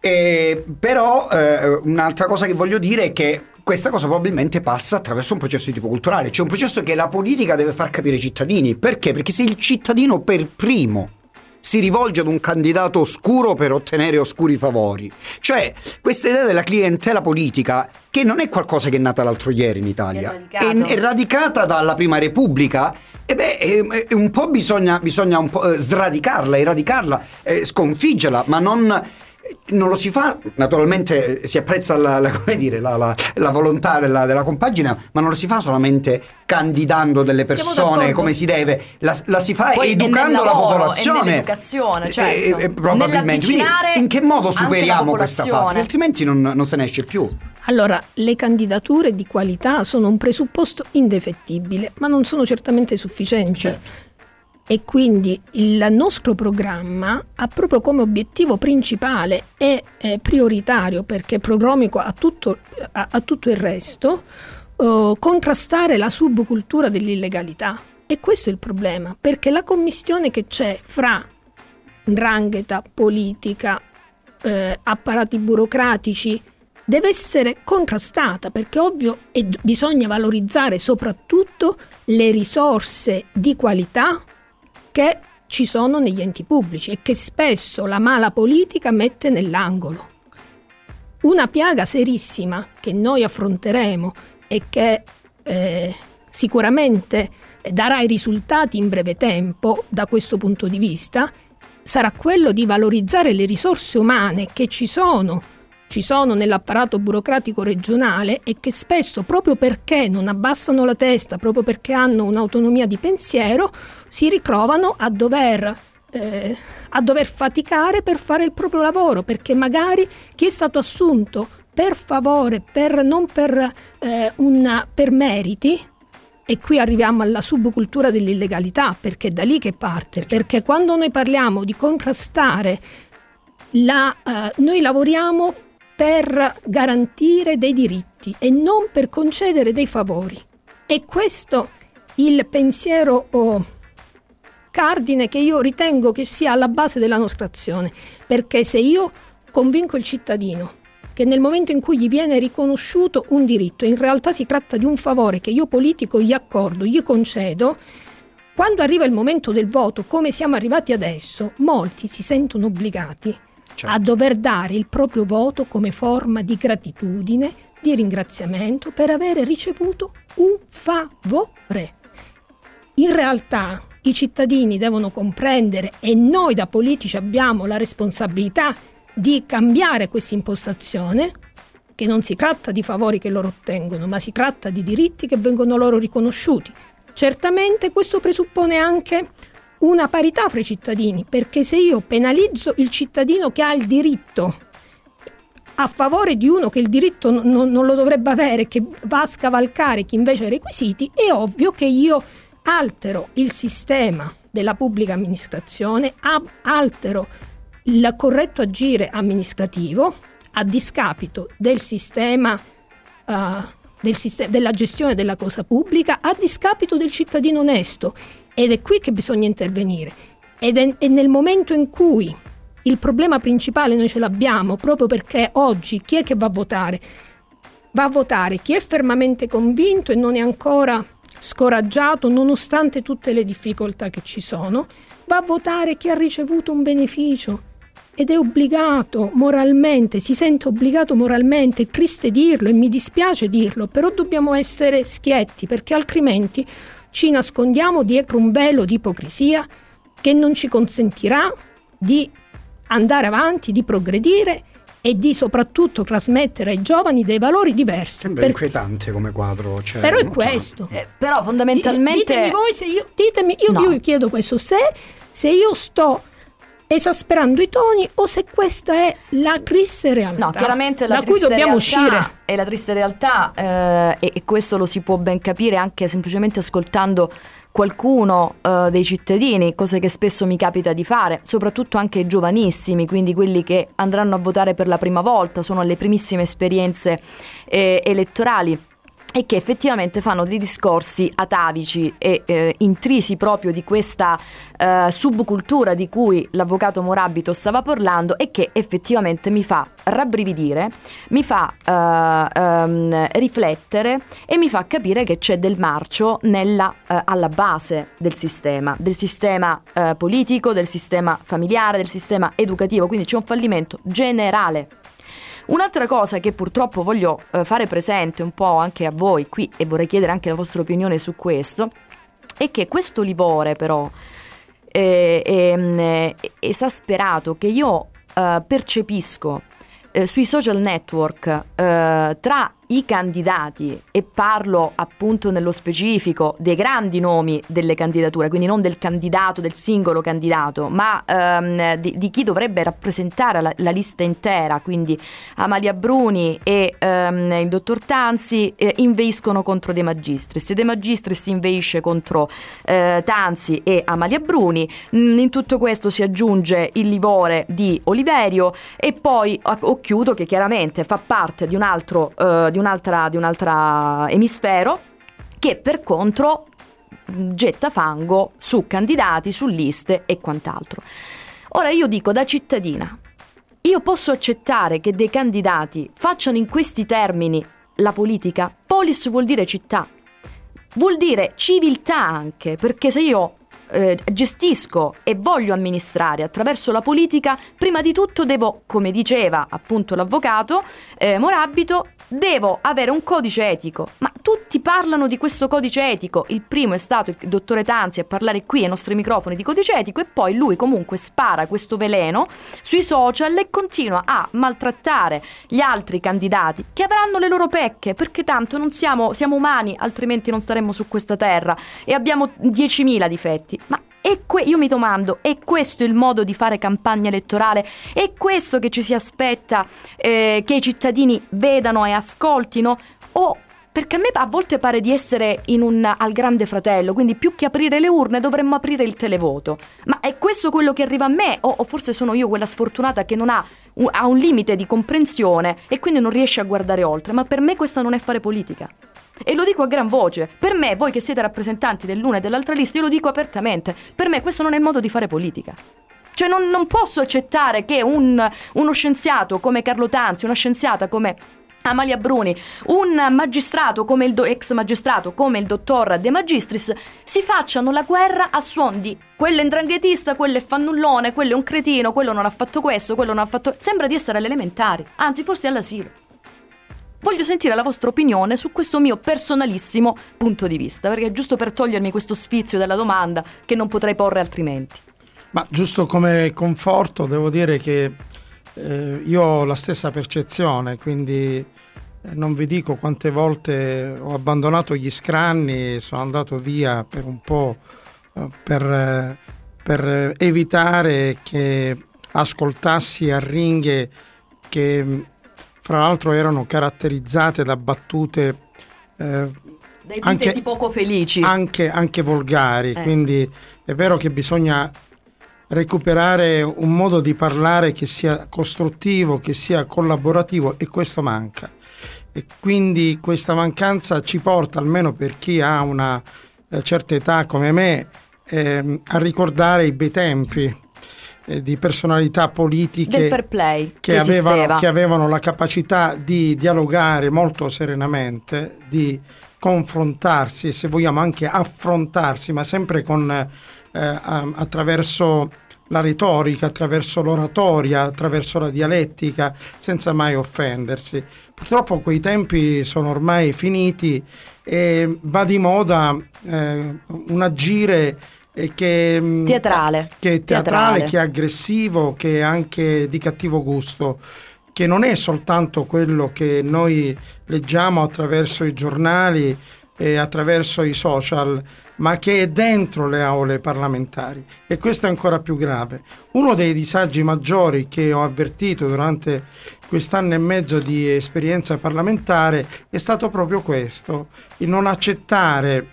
Sì. Eh, però eh, un'altra cosa che voglio dire è che questa cosa probabilmente passa attraverso un processo di tipo culturale, cioè un processo che la politica deve far capire ai cittadini. Perché? Perché se il cittadino per primo si rivolge ad un candidato oscuro per ottenere oscuri favori. Cioè, questa idea della clientela politica, che non è qualcosa che è nata l'altro ieri in Italia, è, è, è radicata dalla Prima Repubblica, e beh, è, un po' bisogna, bisogna un po', eh, sradicarla, eradicarla, eh, sconfiggerla, ma non non lo si fa, naturalmente si apprezza la, la, dire, la, la volontà della, della, compagine, ma non lo si fa solamente candidando delle persone come si deve, la, si fa Poi educando lavoro, la popolazione. Nell'educazione, certo. E, e, probabilmente. Quindi in che modo superiamo questa fase? Altrimenti non, non se ne esce più. Allora, le candidature di qualità sono un presupposto indefettibile, ma non sono certamente sufficienti. Certo e quindi il nostro programma ha proprio come obiettivo principale e prioritario, perché programmico a tutto, a, a tutto il resto, eh, contrastare la subcultura dell'illegalità. E questo è il problema, perché la commissione che c'è fra drangheta, politica, eh, apparati burocratici deve essere contrastata perché ovvio e bisogna valorizzare soprattutto le risorse di qualità che ci sono negli enti pubblici e che spesso la mala politica mette nell'angolo. Una piaga serissima che noi affronteremo e che eh, sicuramente darà i risultati in breve tempo da questo punto di vista sarà quello di valorizzare le risorse umane che ci sono, ci sono nell'apparato burocratico regionale e che spesso, proprio perché non abbassano la testa, proprio perché hanno un'autonomia di pensiero, si ritrovano a dover eh, a dover faticare per fare il proprio lavoro, perché magari chi è stato assunto per favore, per, non per, eh, una, per meriti, e qui arriviamo alla subcultura dell'illegalità, perché è da lì che parte, perché quando noi parliamo di contrastare, la, eh, noi lavoriamo per garantire dei diritti e non per concedere dei favori. E questo il pensiero oh, cardine che io ritengo che sia alla base della nostra azione, perché se io convinco il cittadino che nel momento in cui gli viene riconosciuto un diritto, in realtà si tratta di un favore che io politico gli accordo, gli concedo, quando arriva il momento del voto, come siamo arrivati adesso, molti si sentono obbligati certo. a dover dare il proprio voto come forma di gratitudine, di ringraziamento per aver ricevuto un favore. In realtà i cittadini devono comprendere e noi da politici abbiamo la responsabilità di cambiare questa impostazione, che non si tratta di favori che loro ottengono, ma si tratta di diritti che vengono loro riconosciuti. Certamente questo presuppone anche una parità fra i cittadini, perché se io penalizzo il cittadino che ha il diritto a favore di uno che il diritto non, non lo dovrebbe avere, che va a scavalcare chi invece ha i requisiti, è ovvio che io altero il sistema della pubblica amministrazione, altero il corretto agire amministrativo a discapito del sistema, uh, del sistema, della gestione della cosa pubblica, a discapito del cittadino onesto. Ed è qui che bisogna intervenire. Ed è, è nel momento in cui il problema principale noi ce l'abbiamo, proprio perché oggi chi è che va a votare? Va a votare chi è fermamente convinto e non è ancora scoraggiato nonostante tutte le difficoltà che ci sono, va a votare chi ha ricevuto un beneficio, ed è obbligato moralmente, si sente obbligato moralmente, è triste dirlo e mi dispiace dirlo, però dobbiamo essere schietti perché altrimenti ci nascondiamo dietro un velo di ipocrisia che non ci consentirà di andare avanti, di progredire e di soprattutto trasmettere ai giovani dei valori diversi. Sembra per... inquietante come quadro. Cioè, però è questo. Eh, però fondamentalmente... Ditemi voi se io... Ditemi, io, no. io chiedo questo, se, se io sto esasperando i toni o se questa è la triste realtà no, chiaramente la da cui dobbiamo uscire. È la triste realtà eh, e, e, questo lo si può ben capire anche semplicemente ascoltando qualcuno eh, dei cittadini, cosa che spesso mi capita di fare, soprattutto anche i giovanissimi, quindi quelli che andranno a votare per la prima volta, sono alle primissime esperienze eh, elettorali e che effettivamente fanno dei discorsi atavici e eh, intrisi proprio di questa eh, subcultura di cui l'avvocato Morabito stava parlando e che effettivamente mi fa rabbrividire, mi fa eh, ehm, riflettere e mi fa capire che c'è del marcio nella, eh, alla base del sistema, del sistema eh, politico, del sistema familiare, del sistema educativo, quindi c'è un fallimento generale Un'altra cosa che purtroppo voglio eh, fare presente un po' anche a voi qui e vorrei chiedere anche la vostra opinione su questo, è che questo livore però è, è esasperato che io eh, percepisco eh, sui social network eh, tra i candidati, e parlo appunto nello specifico dei grandi nomi delle candidature, quindi non del candidato, del singolo candidato, ma ehm, di, di, chi dovrebbe rappresentare la, la, lista intera, quindi Amalia Bruni e ehm, il dottor Tanzi eh, inveiscono contro De Magistris, De Magistris inveisce contro eh, Tanzi e Amalia Bruni, mm, in tutto questo si aggiunge il livore di Oliverio e poi ho chiudo che chiaramente fa parte di un altro... Eh, di un'altra, di un'altra emisfero che per contro getta fango su candidati, su liste e quant'altro. Ora io dico da cittadina, io posso accettare che dei candidati facciano in questi termini la politica? Polis vuol dire città, vuol dire civiltà anche, perché se io eh, gestisco e voglio amministrare attraverso la politica, prima di tutto devo, come diceva appunto l'avvocato eh, Morabito, devo avere un codice etico, ma tutti parlano di questo codice etico. Il primo è stato il dottore Tanzi a parlare qui ai nostri microfoni di codice etico e poi lui comunque spara questo veleno sui social e continua a maltrattare gli altri candidati che avranno le loro pecche, perché tanto non siamo, siamo umani, altrimenti non staremmo su questa terra e abbiamo 10.000 difetti. Ma e que- io mi domando, è questo il modo di fare campagna elettorale? È questo che ci si aspetta eh, che i cittadini vedano e ascoltino? O perché a me a volte pare di essere un, al grande fratello, quindi più che aprire le urne dovremmo aprire il televoto. Ma è questo quello che arriva a me? O, o forse sono io quella sfortunata che non ha un, ha un limite di comprensione e quindi non riesce a guardare oltre? Ma per me questa non è fare politica. E lo dico a gran voce. Per me, voi che siete rappresentanti dell'una e dell'altra lista, io lo dico apertamente. Per me questo non è il modo di fare politica. Cioè non, non posso accettare che un, uno scienziato come Carlo Tanzi, una scienziata come Amalia Bruni, un magistrato come il do- ex magistrato come il dottor De Magistris si facciano la guerra a suon di quello è indranghetista, quello è fannullone, quello è un cretino, quello non ha fatto questo, quello non ha fatto. Sembra di essere alle elementari, anzi, forse all'asilo. Voglio sentire la vostra opinione su questo mio personalissimo punto di vista, perché è giusto per togliermi questo sfizio della domanda che non potrei porre altrimenti. Ma giusto come conforto devo dire che eh, io ho la stessa percezione, quindi eh, non vi dico quante volte ho abbandonato gli scranni, sono andato via per un po' eh, per, eh, per evitare che ascoltassi arringhe che fra l'altro erano caratterizzate da battute eh, anche, poco felici, anche, anche volgari, eh. quindi è vero che bisogna recuperare un modo di parlare che sia costruttivo, che sia collaborativo e questo manca. E quindi questa mancanza ci porta, almeno per chi ha una eh, certa età come me, eh, a ricordare i bei tempi eh, di personalità politiche che, che, avevano, che, avevano, la capacità di dialogare molto serenamente, di confrontarsi e se vogliamo anche affrontarsi, ma sempre con, eh, attraverso la retorica, attraverso l'oratoria, attraverso la dialettica, senza mai offendersi. Purtroppo quei tempi sono ormai finiti e va di moda eh, un agire che, mm, teatrale. che è teatrale, teatrale, che è aggressivo, che è anche di cattivo gusto, che non è soltanto quello che noi leggiamo attraverso i giornali e attraverso i social, ma che è dentro le aule parlamentari e questo è ancora più grave. Uno dei disagi maggiori che ho avvertito durante quest'anno e mezzo di esperienza parlamentare è stato proprio questo, il non accettare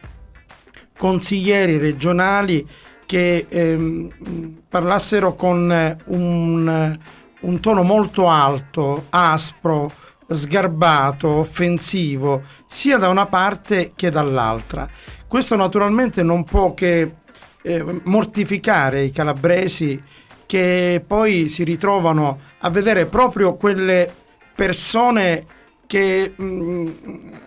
consiglieri regionali che ehm, parlassero con un, un tono molto alto, aspro, sgarbato, offensivo, sia da una parte che dall'altra. Questo naturalmente non può che eh, mortificare i calabresi che poi si ritrovano a vedere proprio quelle persone che mh,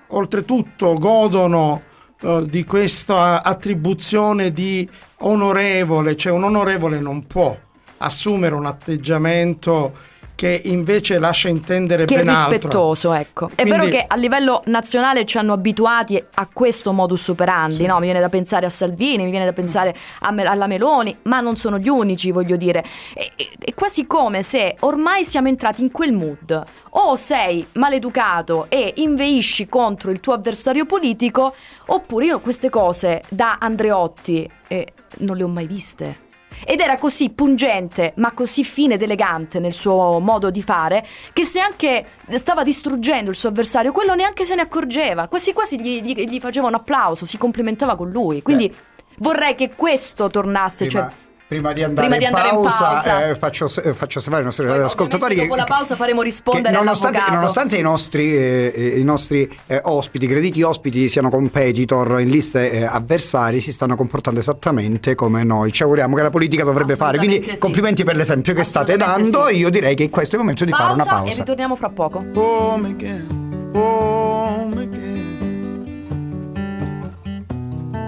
oltretutto godono uh, di questa attribuzione di onorevole, cioè un onorevole non può assumere un atteggiamento che invece lascia intendere che ben altro. Che rispettoso, ecco. Quindi... È vero che a livello nazionale ci hanno abituati a questo modus operandi, sì. no? Mi viene da pensare a Salvini, mi viene da pensare Me- alla Meloni, ma non sono gli unici, voglio dire. È, è, è quasi come se ormai siamo entrati in quel mood. O sei maleducato e inveisci contro il tuo avversario politico, oppure io queste cose da Andreotti eh, non le ho mai viste ed era così pungente ma così fine ed elegante nel suo modo di fare che se anche stava distruggendo il suo avversario quello neanche se ne accorgeva quasi quasi gli, gli, gli faceva un applauso si complimentava con lui quindi Beh. vorrei che questo tornasse prima, cioè... Prima di andare, Prima di in, andare pausa, in pausa. eh, faccio, faccio sapere ai nostri Poi, ascoltatori dopo la pausa faremo rispondere che nonostante, nonostante i nostri, eh, i nostri eh, ospiti, crediti ospiti, siano competitor in liste eh, avversari, si stanno comportando esattamente come noi. Ci auguriamo che la politica dovrebbe fare. Quindi sì. complimenti per l'esempio che state dando. sì. Io direi che questo è il momento di fare una pausa e pausa. ritorniamo fra poco. home again, home again.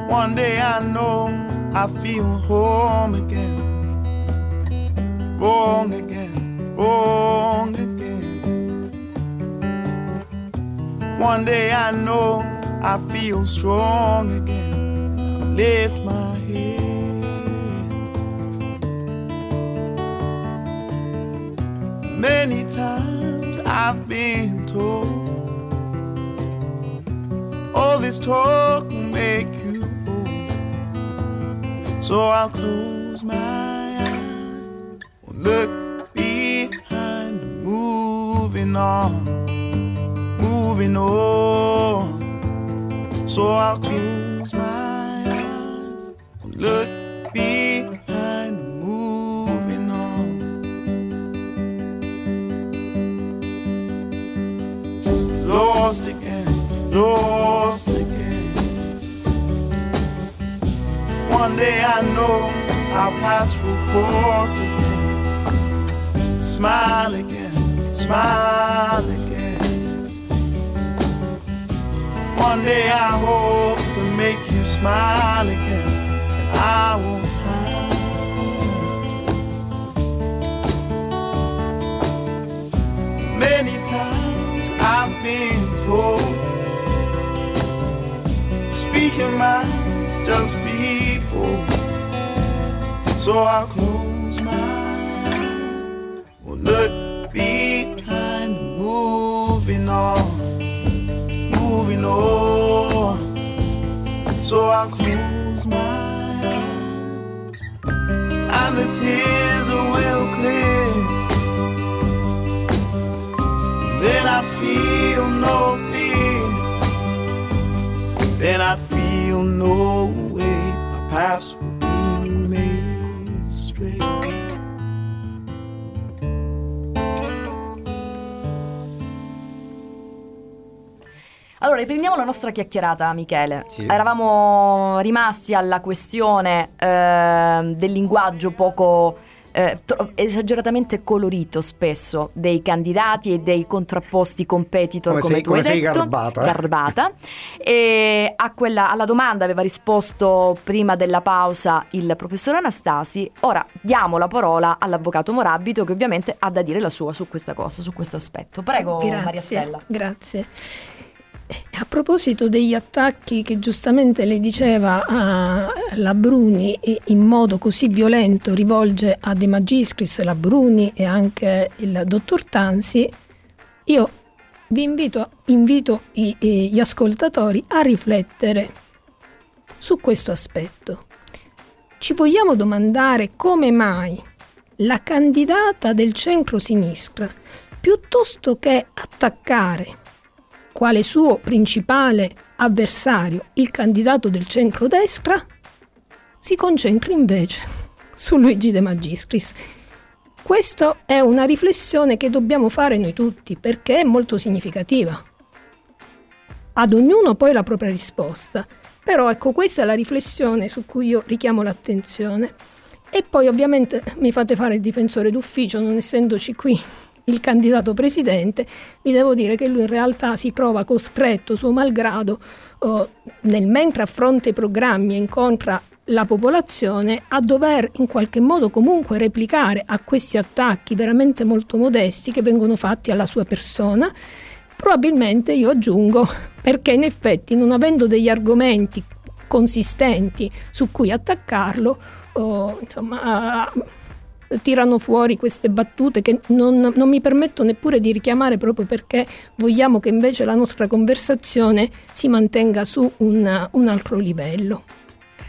One day I know I feel home again, wrong again, wrong again. One day I know I feel strong again. I lift my head. Many times I've been told all this talk will make you. So I'll close my eyes, look behind, moving on, moving on. So I'll close my eyes, smile again. One day I hope to make you smile again, and I won't hide. Many times I've been told Speaking mind, just bold So I'll So I'll close my eyes And the tears will clear then I'd feel no fear. Then I'd feel no way. My paths Allora, riprendiamo la nostra chiacchierata, Michele. Sì. Eravamo rimasti alla questione ehm, del linguaggio poco eh, tro- esageratamente colorito spesso dei candidati e dei contrapposti competitor Come come, sei- tu come hai sei detto garbata, eh? garbata. e a quella, alla domanda aveva risposto prima della pausa il professor Anastasi ora diamo la parola all'avvocato Morabito che ovviamente ha da dire la sua su questa cosa su questo aspetto prego Maria Stella Grazie. Eh, A proposito degli attacchi che giustamente lei diceva a la Bruni in modo così violento rivolge a De Magistris, la Bruni e anche il dottor Tansi, io vi invito, invito i- gli ascoltatori a riflettere su questo aspetto. Ci vogliamo domandare come mai la candidata del centro-sinistra, piuttosto che attaccare quale suo principale avversario il candidato del centrodestra, si concentra invece su Luigi De Magistris. Questa è una riflessione che dobbiamo fare noi tutti perché è molto significativa. Ad ognuno poi la propria risposta, però ecco questa è la riflessione su cui io richiamo l'attenzione. E poi ovviamente mi fate fare il difensore d'ufficio, non essendoci qui il candidato presidente, vi devo dire che lui in realtà si trova costretto, suo malgrado, eh, nel mentre affronta i programmi e incontra la popolazione, a dover in qualche modo comunque replicare a questi attacchi veramente molto modesti che vengono fatti alla sua persona. Probabilmente io aggiungo perché in effetti non avendo degli argomenti consistenti su cui attaccarlo, oh, insomma, tirano fuori queste battute che non, non mi permetto neppure di richiamare proprio perché vogliamo che invece la nostra conversazione si mantenga su un, un altro livello.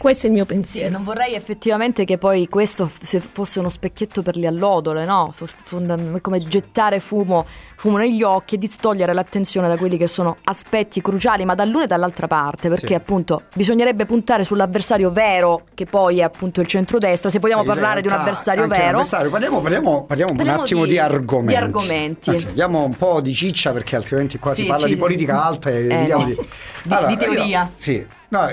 Questo è il mio pensiero. Sì, non vorrei effettivamente che poi questo f- fosse uno specchietto per le allodole, no? F- fondam- come gettare fumo, fumo, negli occhi e distogliere l'attenzione da quelli che sono aspetti cruciali, ma dall'una e dall'altra parte, perché sì. appunto bisognerebbe puntare sull'avversario vero, che poi è appunto il centrodestra. Se vogliamo In parlare di un avversario vero, avversario. Parliamo, parliamo, parliamo, parliamo, un attimo di, di argomenti. Di argomenti. Okay, diamo un po' di ciccia perché altrimenti qua sì, si parla ci... di politica alta e eh, no. di... Allora, di, teoria. Io, sì, no,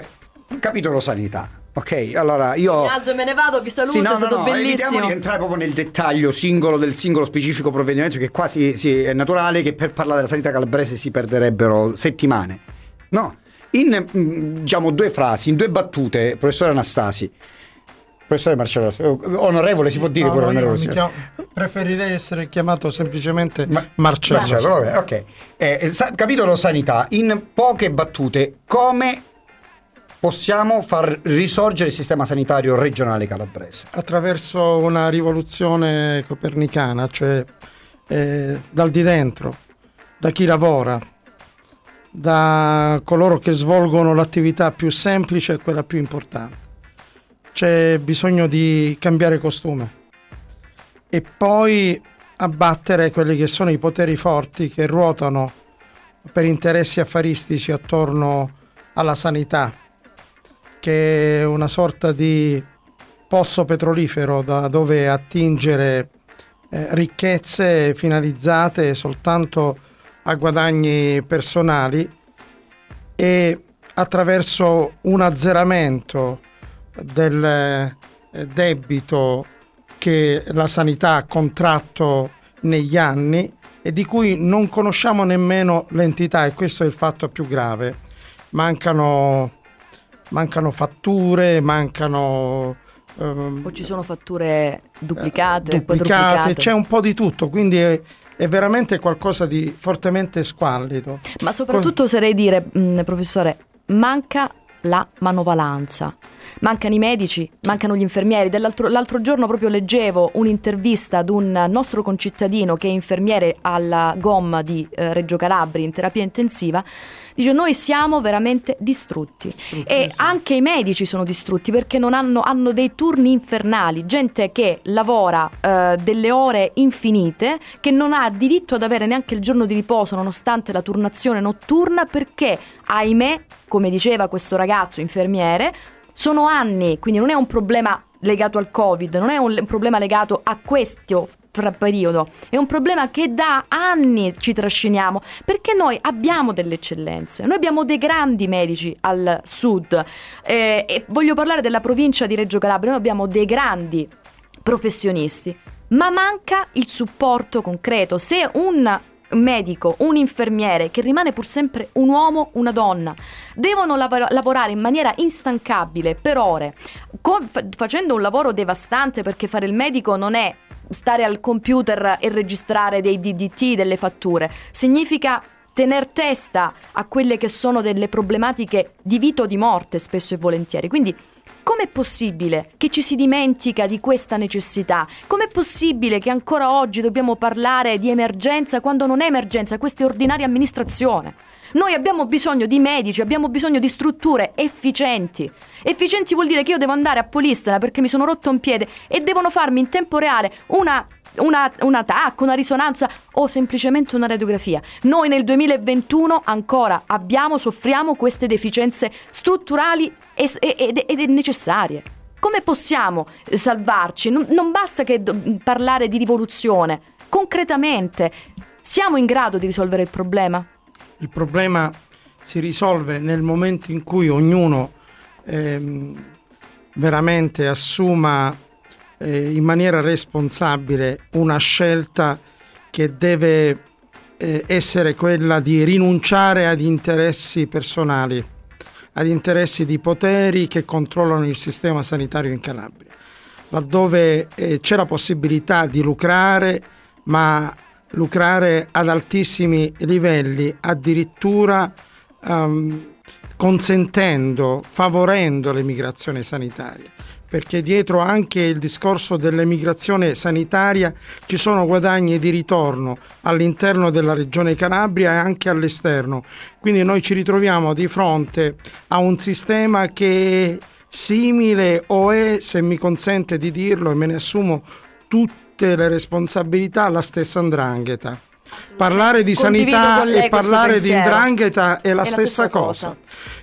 capitolo sanità. Ok, allora io. Mi alzo e me ne vado, vi saluto, sì, no, è stato no, no, bellissimo. Evitiamo di entrare proprio nel dettaglio singolo del singolo specifico provvedimento, che quasi sì, è naturale che per parlare della sanità calabrese si perderebbero settimane. No, in mm, diciamo due frasi, in due battute, professore Anastasi. Professore Marcello, onorevole si può dire no, pure onorevole. Chiamo, preferirei essere chiamato semplicemente Ma, Marcello. Marcello vabbè, ok. Eh, sa, capitolo sanità, in poche battute, come possiamo far risorgere il sistema sanitario regionale calabrese? Attraverso una rivoluzione copernicana, cioè eh, dal di dentro, da chi lavora, da coloro che svolgono l'attività più semplice e quella più importante. C'è bisogno di cambiare costume e poi abbattere quelli che sono i poteri forti che ruotano per interessi affaristici attorno alla sanità che è una sorta di pozzo petrolifero da dove attingere eh, ricchezze finalizzate soltanto a guadagni personali e attraverso un azzeramento del eh, debito che la sanità ha contratto negli anni e di cui non conosciamo nemmeno l'entità e questo è il fatto più grave. Mancano mancano fatture, mancano... Um, o ci sono fatture duplicate, eh, duplicate, c'è un po' di tutto, quindi è, è veramente qualcosa di fortemente squallido. Ma soprattutto oserei dire, mh, mm, professore, manca la manovalanza. Mancano i medici, mancano gli infermieri. Dell'altro, l'altro giorno proprio leggevo un'intervista ad un nostro concittadino che è infermiere alla GOM di eh, Reggio Calabria in terapia intensiva. Dice noi siamo veramente distrutti Distrutti, e sì. anche i medici sono distrutti perché non hanno, hanno dei turni infernali, gente che lavora eh, delle ore infinite, che non ha diritto ad avere neanche il giorno di riposo nonostante la turnazione notturna perché, ahimè, come diceva questo ragazzo infermiere, sono anni, quindi non è un problema legato al Covid, non è un problema legato a questo fra periodo, è un problema che da anni ci trasciniamo perché noi abbiamo delle eccellenze, noi abbiamo dei grandi medici al sud. Eh, e voglio parlare della provincia di Reggio Calabria, noi abbiamo dei grandi professionisti, ma manca il supporto concreto. Se un medico, un infermiere, che rimane pur sempre un uomo, una donna, devono lav- lavorare in maniera instancabile per ore, con, fa- facendo un lavoro devastante perché fare il medico non è stare al computer e registrare dei DDT, delle fatture, significa tener testa a quelle che sono delle problematiche di vita o di morte spesso e volentieri. Quindi Com'è possibile che ci si dimentica di questa necessità? Com'è possibile che ancora oggi dobbiamo parlare di emergenza quando non è emergenza, questa è ordinaria amministrazione? Noi abbiamo bisogno di medici, abbiamo bisogno di strutture efficienti. Efficienti vuol dire che io devo andare a Polistena perché mi sono rotto un piede e devono farmi in tempo reale una una, un attacco, una risonanza o semplicemente una radiografia. Noi nel 2021 ancora abbiamo, soffriamo queste deficienze strutturali ed, ed, ed necessarie. Come possiamo salvarci? Non, non basta che do, parlare di rivoluzione. Concretamente, siamo in grado di risolvere il problema? Il problema si risolve nel momento in cui ognuno ehm, veramente assuma eh, in maniera responsabile una scelta che deve eh, essere quella di rinunciare ad interessi personali, ad interessi di poteri che controllano il sistema sanitario in Calabria, laddove eh, c'è la possibilità di lucrare, ma lucrare ad altissimi livelli, addirittura um, consentendo, favorendo l'emigrazione sanitaria perché dietro anche il discorso dell'emigrazione sanitaria ci sono guadagni di ritorno all'interno della regione Calabria e anche all'esterno. Quindi noi ci ritroviamo di fronte a un sistema che simile o è, se mi consente di dirlo e me ne assumo tutte le responsabilità, la stessa andrangheta. Parlare di sanità e parlare di indrangheta è la, è stessa, la stessa cosa. cosa.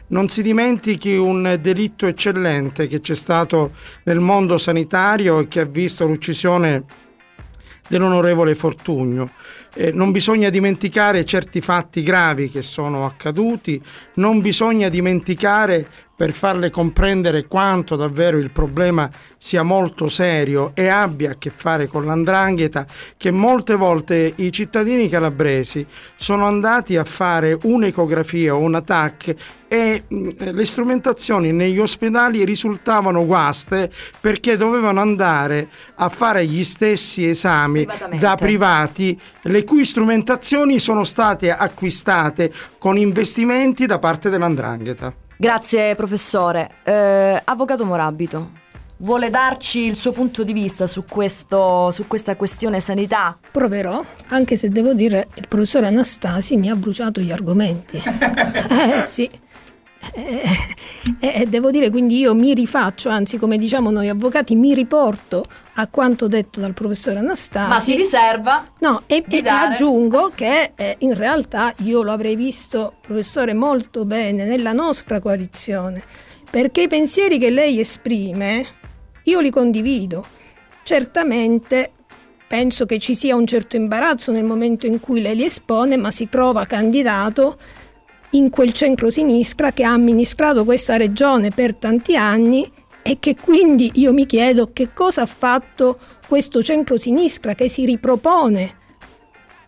Non si dimentichi un delitto eccellente che c'è stato nel mondo sanitario e che ha visto l'uccisione dell'onorevole Fortugno. Eh, non bisogna dimenticare certi fatti gravi che sono accaduti, non bisogna dimenticare per farle comprendere quanto davvero il problema sia molto serio e abbia a che fare con l'andrangheta, che molte volte i cittadini calabresi sono andati a fare un'ecografia o un TAC e mh, le strumentazioni negli ospedali risultavano guaste perché dovevano andare a fare gli stessi esami da privati, le cui strumentazioni sono state acquistate con investimenti da parte dell'andrangheta. Grazie professore. Eh, Avvocato Morabito, vuole darci il suo punto di vista su, questo, su questa questione sanità? Proverò, anche se devo dire il professore Anastasi mi ha bruciato gli argomenti. eh sì. E eh, eh, devo dire quindi io mi rifaccio, anzi come diciamo noi avvocati, mi riporto a quanto detto dal professore Anastasi. Ma si riserva? No, e, e aggiungo che eh, in realtà io lo avrei visto, professore, molto bene nella nostra coalizione, perché i pensieri che lei esprime io li condivido. Certamente penso che ci sia un certo imbarazzo nel momento in cui lei li espone, ma si trova candidato in quel centro-sinistra che ha amministrato questa regione per tanti anni e che quindi io mi chiedo che cosa ha fatto questo centro-sinistra che si ripropone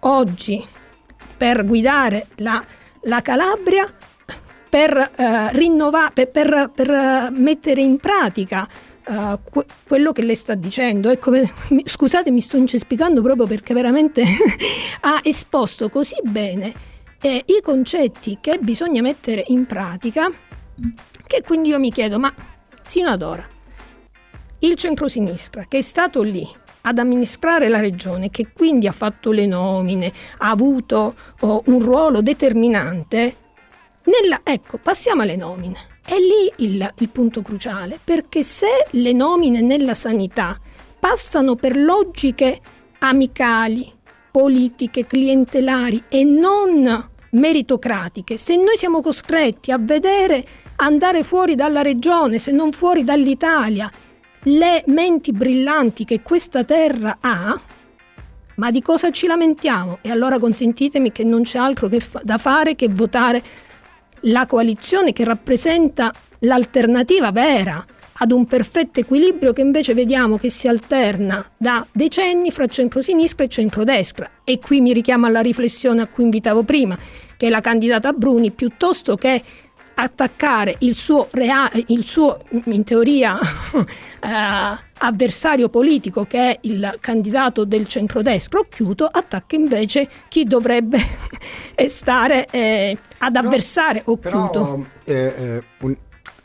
oggi per guidare la, la Calabria, per, eh, rinnova- per, per, per, mettere in pratica uh, que- quello che lei sta dicendo. Ecco, scusate, mi sto incespicando proprio perché veramente ha esposto così bene e i concetti che bisogna mettere in pratica, che quindi io mi chiedo, ma sino ad ora il centrosinistra che è stato lì ad amministrare la regione, che quindi ha fatto le nomine, ha avuto oh, un ruolo determinante, nella, ecco, passiamo alle nomine. È lì il, il punto cruciale, perché se le nomine nella sanità passano per logiche amicali, politiche, clientelari e non meritocratiche, se noi siamo costretti a vedere andare fuori dalla regione, se non fuori dall'Italia, le menti brillanti che questa terra ha, ma di cosa ci lamentiamo? E allora consentitemi che non c'è altro fa- da fare che votare la coalizione che rappresenta l'alternativa vera ad un perfetto equilibrio che invece vediamo che si alterna da decenni fra centrosinistra e centrodestra. E qui mi richiamo alla riflessione a cui invitavo prima, che la candidata Bruni, piuttosto che attaccare il suo, rea- il suo in teoria eh, avversario politico che è il candidato del centrodestra occhiuto, attacca invece chi dovrebbe stare eh, ad avversare occhiuto. Però, eh, eh, un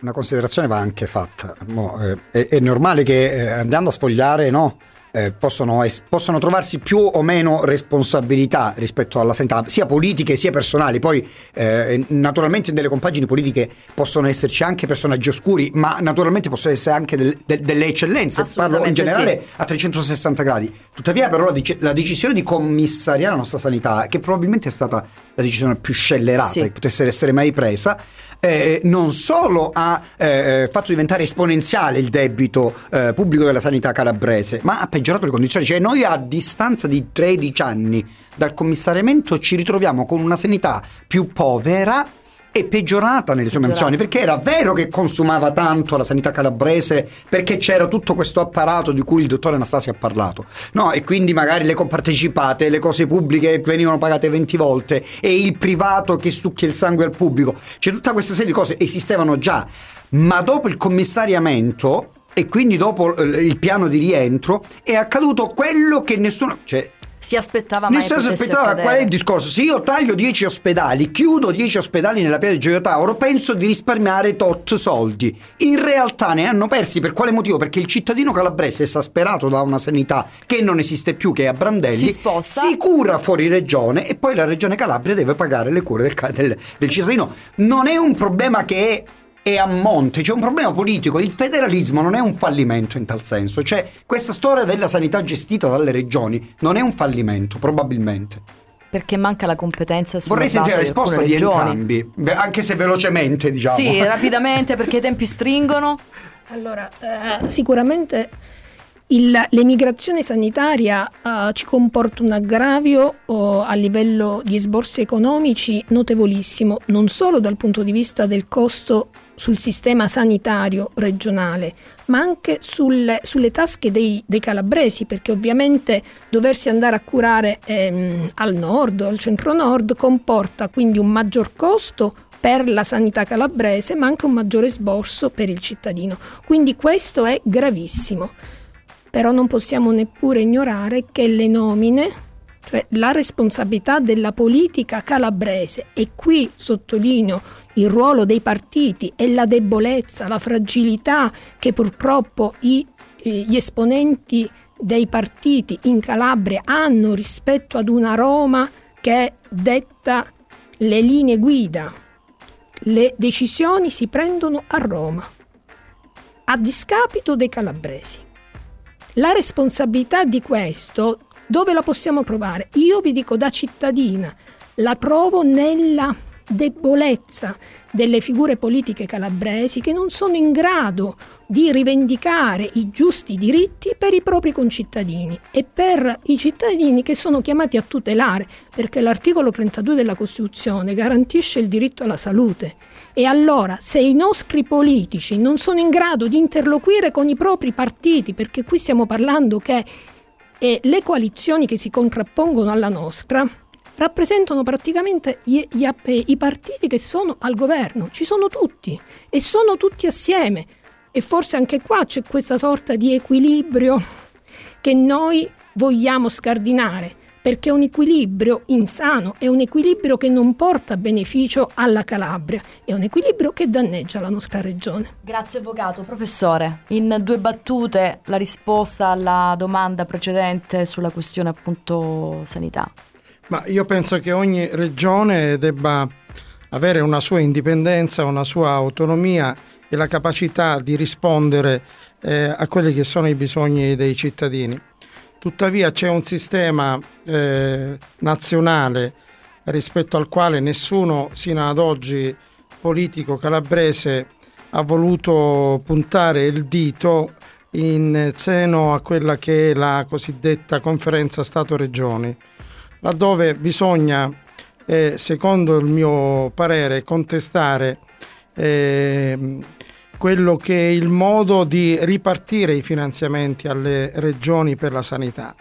una considerazione va anche fatta. Mo, eh, è, è, normale che eh, andando a sfogliare no, eh, possono, es- possono, trovarsi più o meno responsabilità rispetto alla sanità, sia politiche sia personali. Poi eh, naturalmente nelle compagini politiche possono esserci anche personaggi oscuri, ma naturalmente possono essere anche del, del, delle eccellenze. Parlo in generale sì. a 360 gradi. Tuttavia però la, dec- la, decisione di commissariare la nostra sanità, che probabilmente è stata la decisione più scellerata sì. che potesse essere mai presa, eh, non solo ha eh, fatto diventare esponenziale il debito eh, pubblico della sanità calabrese, ma ha peggiorato le condizioni. Cioè noi a distanza di 13 anni dal commissariamento ci ritroviamo con una sanità più povera e peggiorata nelle sue mansioni perché era vero che consumava tanto la sanità calabrese perché c'era tutto questo apparato di cui il dottore Anastasio ha parlato. No e quindi magari le compartecipate le cose pubbliche venivano pagate 20 volte e il privato che succhia il sangue al pubblico. Cioè tutta questa serie di cose esistevano già. Ma dopo il commissariamento e quindi dopo il piano di rientro è accaduto quello che nessuno cioè si aspettava mai Nessuno si aspettava accadere. qual è il discorso. Se io taglio 10 ospedali, chiudo 10 ospedali nella piazza di Gioia Tauro, penso di risparmiare tot soldi. In realtà ne hanno persi per quale motivo? Perché il cittadino calabrese, esasperato da una sanità che non esiste più, che è a Brandelli, si, sposta. si cura fuori regione e poi la regione Calabria deve pagare le cure del, del, del cittadino. Non è un problema che è è a monte, c'è un problema politico, il federalismo non è un fallimento in tal senso, cioè questa storia della sanità gestita dalle regioni non è un fallimento, probabilmente. Perché manca la competenza sulla Vorrei sentire la di risposta di regioni. entrambi, Beh, anche se velocemente diciamo. Sì, rapidamente perché i tempi stringono. Allora, eh, sicuramente il- l'emigrazione sanitaria eh, ci comporta un aggravio oh, a livello di esborsi economici notevolissimo, non solo dal punto di vista del costo sul sistema sanitario regionale, ma anche sulle, sulle tasche dei, dei calabresi, perché ovviamente doversi andare a curare ehm, al nord al centro-nord comporta quindi un maggior costo per la sanità calabrese, ma anche un maggiore sborso per il cittadino. Quindi questo è gravissimo. Però non possiamo neppure ignorare che le nomine, cioè la responsabilità della politica calabrese, e qui sottolineo il ruolo dei partiti e la debolezza, la fragilità che purtroppo i- eh, gli esponenti dei partiti in Calabria hanno rispetto ad una Roma che detta le linee guida. Le decisioni si prendono a Roma, a discapito dei calabresi. La responsabilità di questo dove la possiamo provare? Io vi dico da cittadina, la trovo nella debolezza delle figure politiche calabresi che non sono in grado di rivendicare i giusti diritti per i propri concittadini e per i cittadini che sono chiamati a tutelare, perché l'articolo 32 della Costituzione garantisce il diritto alla salute. E allora, se i nostri politici non sono in grado di interloquire con i propri partiti, perché qui stiamo parlando che eh, le coalizioni che si contrappongono alla nostra rappresentano praticamente gli- gli eh, i partiti che sono al governo, ci sono tutti e sono tutti assieme e forse anche qua c'è questa sorta di equilibrio che noi vogliamo scardinare perché è un equilibrio insano, è un equilibrio che non porta beneficio alla Calabria, è un equilibrio che danneggia la nostra regione. Grazie avvocato. Professore, in due battute la risposta alla domanda precedente sulla questione appunto sanità. Ma io penso che ogni regione debba avere una sua indipendenza, una sua autonomia e la capacità di rispondere eh, a quelli che sono i bisogni dei cittadini. Tuttavia c'è un sistema eh, nazionale rispetto al quale nessuno sino ad oggi politico calabrese ha voluto puntare il dito in seno a quella che è la cosiddetta conferenza Stato-Regioni laddove bisogna, eh, secondo il mio parere, contestare eh, quello che è il modo di ripartire i finanziamenti alle regioni per la sanità,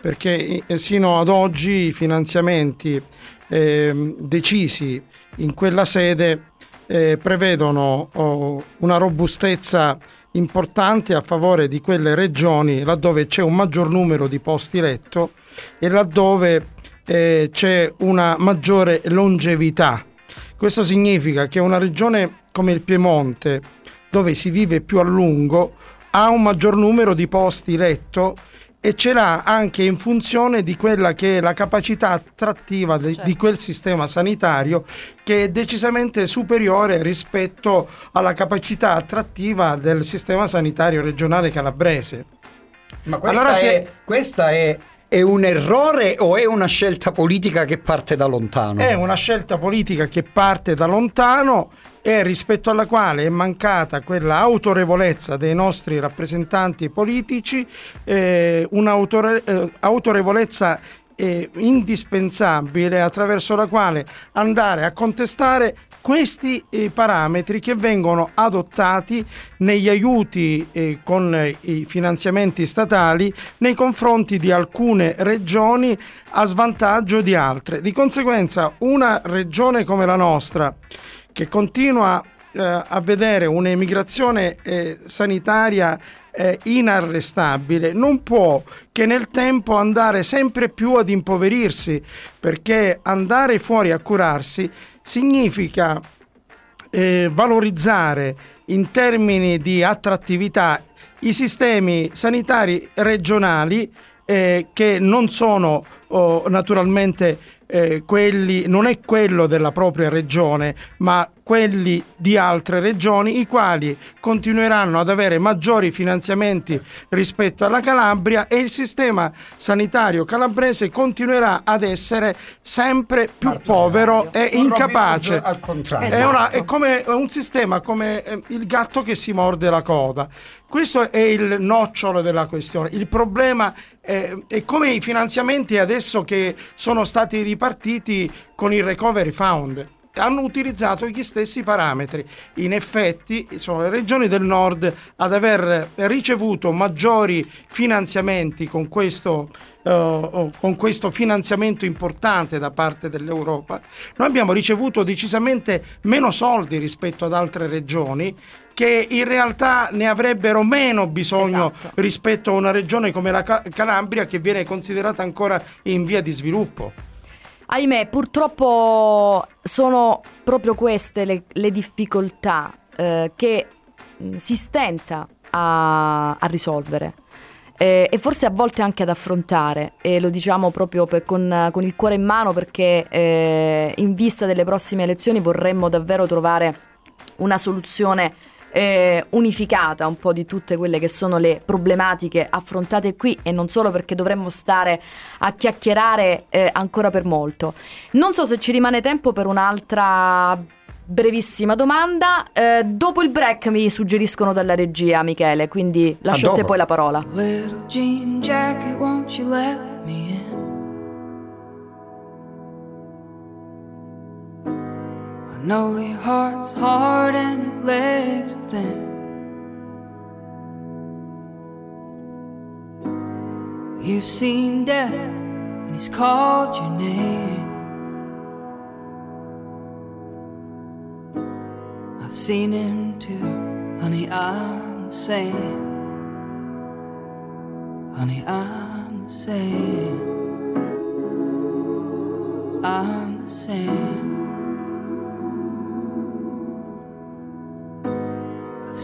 perché eh, sino ad oggi i finanziamenti eh, decisi in quella sede eh, prevedono oh, una robustezza importante a favore di quelle regioni laddove c'è un maggior numero di posti letto e laddove eh, c'è una maggiore longevità. Questo significa che una regione come il Piemonte, dove si vive più a lungo, ha un maggior numero di posti letto e ce l'ha anche in funzione di quella che è la capacità attrattiva de- Certo. di quel sistema sanitario che è decisamente superiore rispetto alla capacità attrattiva del sistema sanitario regionale calabrese. Ma questa, Allora se- è, questa è, è un errore o è una scelta politica che parte da lontano? È una scelta politica che parte da lontano e rispetto alla quale è mancata quella autorevolezza dei nostri rappresentanti politici, eh, un'autorevolezza eh, indispensabile attraverso la quale andare a contestare questi eh, parametri che vengono adottati negli aiuti eh, con eh, i finanziamenti statali nei confronti di alcune regioni a svantaggio di altre. Di conseguenza una regione come la nostra che continua eh, a vedere un'emigrazione eh, sanitaria eh, inarrestabile non può che nel tempo andare sempre più ad impoverirsi perché andare fuori a curarsi significa eh, valorizzare in termini di attrattività i sistemi sanitari regionali eh, che non sono oh, naturalmente eh, quelli, non è quello della propria regione, ma quelli di altre regioni, i quali continueranno ad avere maggiori finanziamenti rispetto alla Calabria e il sistema sanitario calabrese continuerà ad essere sempre più Marto povero e incapace. Al contrario. È, una, è come un sistema come eh, il gatto che si morde la coda. Questo è il nocciolo della questione. Il problema è, è, come i finanziamenti adesso che sono stati ripartiti con il Recovery Fund hanno utilizzato gli stessi parametri. In effetti sono le regioni del nord ad aver ricevuto maggiori finanziamenti con questo, uh, con questo finanziamento importante da parte dell'Europa. Noi abbiamo ricevuto decisamente meno soldi rispetto ad altre regioni che in realtà ne avrebbero meno bisogno esatto. rispetto a una regione come la Calabria che viene considerata ancora in via di sviluppo. Ahimè, purtroppo sono proprio queste le, le difficoltà eh, che mm, si stenta a, a risolvere. Eh, e forse a volte anche ad affrontare e lo diciamo proprio per, con, con, il cuore in mano perché eh, in vista delle prossime elezioni vorremmo davvero trovare una soluzione eh, unificata un po' di tutte quelle che sono le problematiche affrontate qui e non solo perché dovremmo stare a chiacchierare eh, ancora per molto. Non so se ci rimane tempo per un'altra brevissima domanda. Eh, dopo il break mi suggeriscono dalla regia, Michele, quindi lascio a, te poi la parola. Little jean jacket, won't you let me in? Know your heart's hard and your legs are thin. You've seen death and he's called your name. I've seen him too, honey, I'm the same. Honey, I'm the same. I'm the same.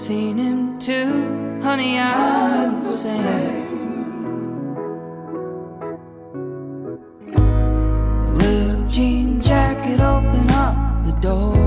Seen him too, honey, I'm the same. A little jean jacket, open up the door.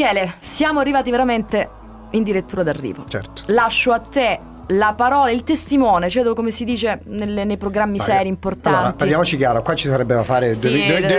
Michele, siamo arrivati veramente in direttura d'arrivo. Certo. Lascio a te la parola, il testimone, cioè come si dice nelle, nei programmi Vai. seri importanti. Allora, parliamoci chiaro, qua ci sarebbe da fare sì,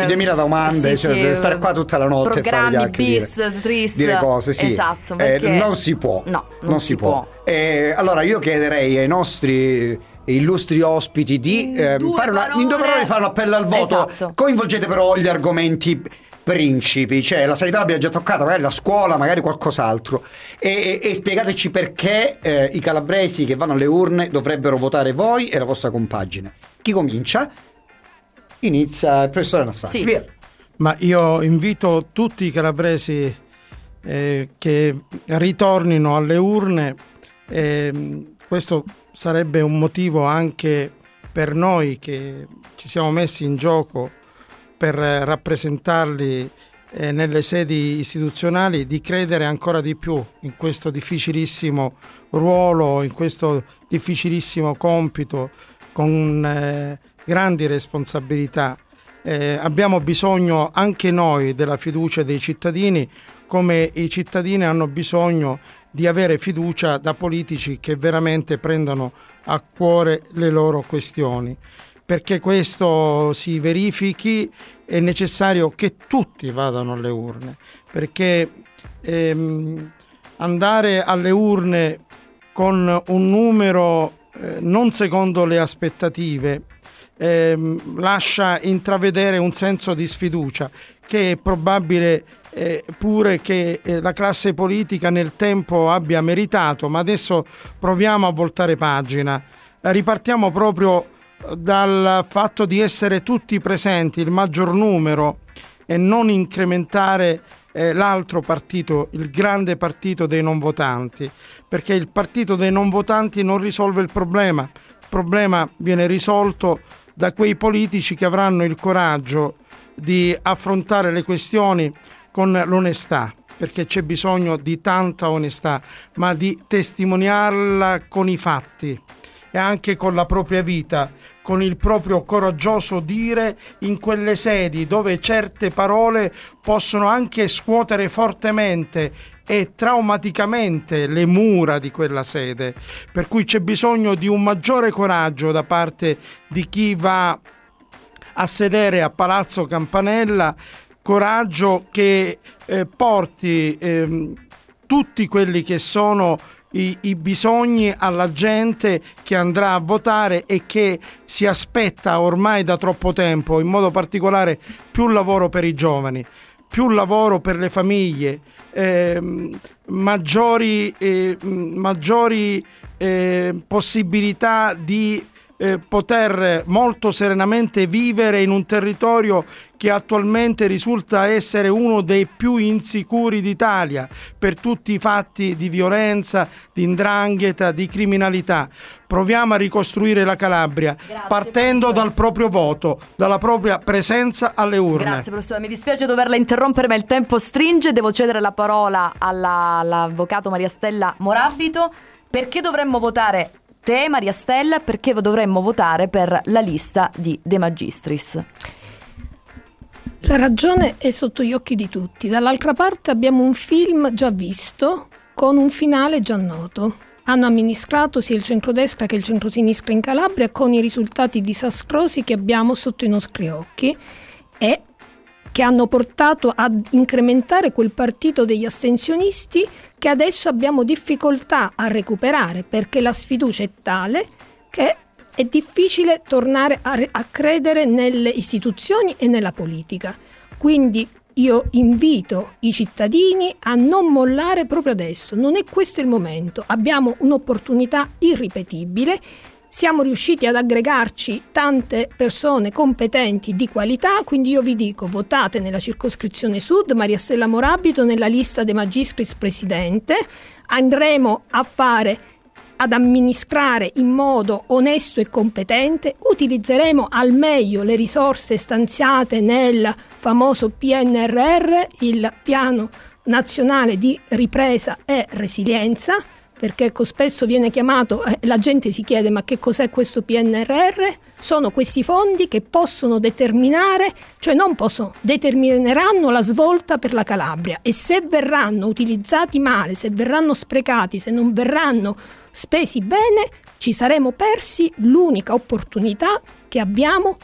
2000 domande, sì, cioè, sì, stare qua tutta la notte programmi, fare bis, dire, tris. Dire cose, sì. Esatto, eh, non si può. No, non, non si, si può. può. Eh, allora io chiederei ai nostri illustri ospiti di eh, fare, una, in due parole fare un appello al voto. Esatto. Coinvolgete però gli argomenti principi, cioè la sanità l'abbiamo già toccata, magari la scuola, magari qualcos'altro. E, e, e spiegateci perché eh, i calabresi che vanno alle urne dovrebbero votare voi e la vostra compagine. Chi comincia? Inizia il professore Anastasia. Sì. Via. Ma io invito tutti i calabresi eh, che ritornino alle urne. Eh, questo sarebbe un motivo anche per noi che ci siamo messi in gioco per rappresentarli eh, nelle sedi istituzionali di credere ancora di più in questo difficilissimo ruolo, in questo difficilissimo compito con eh, grandi responsabilità. Eh, abbiamo bisogno anche noi della fiducia dei cittadini come i cittadini hanno bisogno di avere fiducia da politici che veramente prendano a cuore le loro questioni. Perché questo si verifichi è necessario che tutti vadano alle urne, perché ehm, andare alle urne con un numero eh, non secondo le aspettative ehm, lascia intravedere un senso di sfiducia che è probabile eh, pure che eh, la classe politica nel tempo abbia meritato, ma adesso proviamo a voltare pagina. ripartiamo proprio dal fatto di essere tutti presenti, il maggior numero, e non incrementare eh, l'altro partito, il grande partito dei non votanti, perché il partito dei non votanti non risolve il problema. Il problema viene risolto da quei politici che avranno il coraggio di affrontare le questioni con l'onestà, perché c'è bisogno di tanta onestà, ma di testimoniarla con i fatti e anche con la propria vita, con il proprio coraggioso dire in quelle sedi dove certe parole possono anche scuotere fortemente e traumaticamente le mura di quella sede, per cui c'è bisogno di un maggiore coraggio da parte di chi va a sedere a Palazzo Campanella coraggio che eh, porti eh, tutti quelli che sono i, i, bisogni alla gente che andrà a votare e che si aspetta ormai da troppo tempo, in modo particolare più lavoro per i giovani, più lavoro per le famiglie, eh, maggiori, eh, maggiori eh, possibilità di eh, poter molto serenamente vivere in un territorio che attualmente risulta essere uno dei più insicuri d'Italia per tutti i fatti di violenza, di indrangheta, di criminalità. Proviamo a ricostruire la Calabria Grazie, partendo professore. dal proprio voto, dalla propria presenza alle urne. Grazie professore, mi dispiace doverla interrompere ma il tempo stringe, devo cedere la parola alla, all'avvocato Maria Stella Morabito. Perché dovremmo votare te, Maria Stella, perché dovremmo votare per la lista di De Magistris? La ragione è sotto gli occhi di tutti. Dall'altra parte abbiamo un film già visto con un finale già noto. Hanno amministrato sia il centrodestra che il centrosinistra in Calabria con i risultati disastrosi che abbiamo sotto i nostri occhi e che hanno portato ad incrementare quel partito degli astensionisti che adesso abbiamo difficoltà a recuperare perché la sfiducia è tale che è difficile tornare a, a credere nelle istituzioni e nella politica. Quindi io invito i cittadini a non mollare proprio adesso, non è questo il momento, abbiamo un'opportunità irripetibile siamo riusciti ad aggregarci tante persone competenti di qualità, quindi io vi dico votate nella circoscrizione sud, Maria Stella Morabito nella lista dei magistris presidente, andremo a fare ad amministrare in modo onesto e competente, utilizzeremo al meglio le risorse stanziate nel famoso PNRR, il piano nazionale di ripresa e resilienza, perché ecco, spesso viene chiamato, eh, la gente si chiede ma che cos'è questo PNRR? Sono questi fondi che possono determinare, cioè non possono, determineranno la svolta per la Calabria e se verranno utilizzati male, se verranno sprecati, se non verranno spesi bene, ci saremo persi l'unica opportunità che abbiamo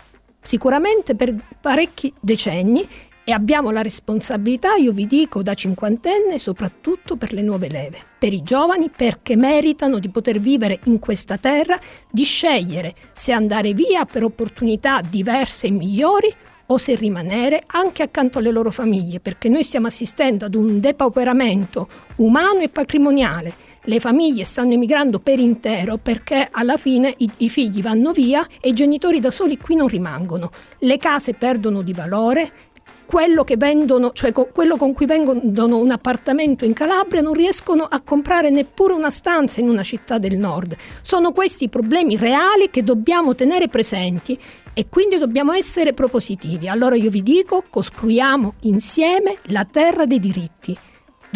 sicuramente per parecchi decenni e abbiamo la responsabilità, io vi dico, da cinquantenne, soprattutto per le nuove leve, per i giovani, perché meritano di poter vivere in questa terra, di scegliere se andare via per opportunità diverse e migliori o se rimanere anche accanto alle loro famiglie, perché noi stiamo assistendo ad un depauperamento umano e patrimoniale. Le famiglie stanno emigrando per intero perché alla fine i, i figli vanno via e i genitori da soli qui non rimangono. Le case perdono di valore, quello vendono, cioè co- quello con cui vendono un appartamento in Calabria non riescono a comprare neppure una stanza in una città del nord. Sono questi i problemi reali che dobbiamo tenere presenti e quindi dobbiamo essere propositivi. Allora io vi dico, costruiamo insieme la terra dei diritti.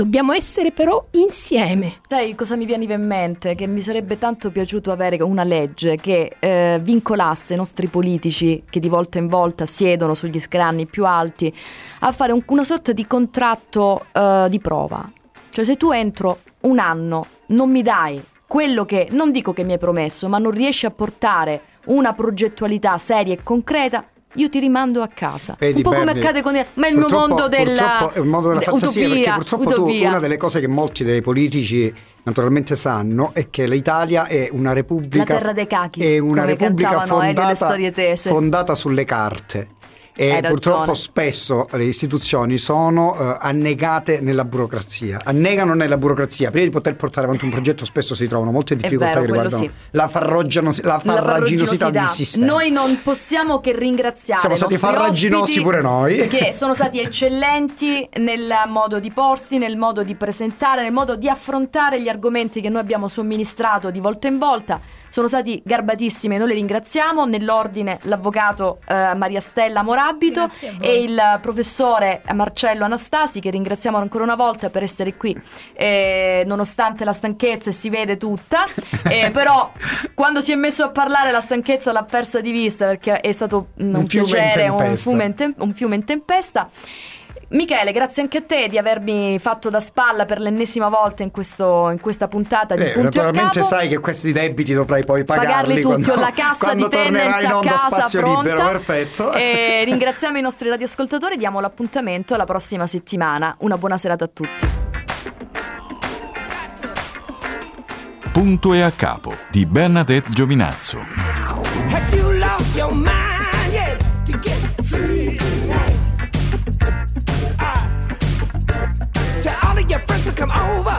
Dobbiamo essere però insieme. Sai cosa mi veniva in mente? Che mi sarebbe tanto piaciuto avere una legge che eh, vincolasse i nostri politici che di volta in volta siedono sugli scranni più alti a fare un, una sorta di contratto eh, di prova. Cioè se tu entro un anno non mi dai quello che, non dico che mi hai promesso, ma non riesci a portare una progettualità seria e concreta, io ti rimando a casa. Vedi, un po' come Berri, accade con il, ma il mio mondo della è il mondo della fantasia utopia, perché purtroppo tu, una delle cose che molti dei politici naturalmente sanno è che l'Italia è una repubblica La terra dei cachi, è una come repubblica cantavano, eh, fondata, tese. fondata sulle carte. E Hai purtroppo ragione. spesso le istituzioni sono eh, annegate nella burocrazia, annegano nella burocrazia. Prima di poter portare avanti un progetto, spesso si trovano molte difficoltà vero, che riguardano sì. la, farroggianos- la La farraginosità del farraginosità. sistema. Noi non possiamo che ringraziare Siamo stati farraginosi pure noi. Che sono stati eccellenti nel modo di porsi, nel modo di presentare, nel modo di affrontare gli argomenti che noi abbiamo somministrato di volta in volta. Sono stati garbatissimi, noi li ringraziamo. Nell'ordine l'avvocato eh, Maria Stella Morabito e il professore Marcello Anastasi, che ringraziamo ancora una volta per essere qui, eh, nonostante la stanchezza e si vede tutta. Eh, però quando si è messo a parlare la stanchezza l'ha persa di vista perché è stato mm, un, Un fiume piacere, un tempesta. fiume tem- un fiume in tempesta. Michele, grazie anche a te di avermi fatto da spalla per l'ennesima volta in, questo- in questa puntata di Eh, Punti a naturalmente Capo. sai che questi debiti dovrai poi pagarli, Pagarli tutti, quando, la cassa quando di tornerai tendenza in a onda casa spazio pronta. libero, perfetto. E ringraziamo i nostri radioascoltatori, diamo l'appuntamento alla prossima settimana. Una buona serata a tutti. Punto e a capo di Bernadette Giovinazzo. Come over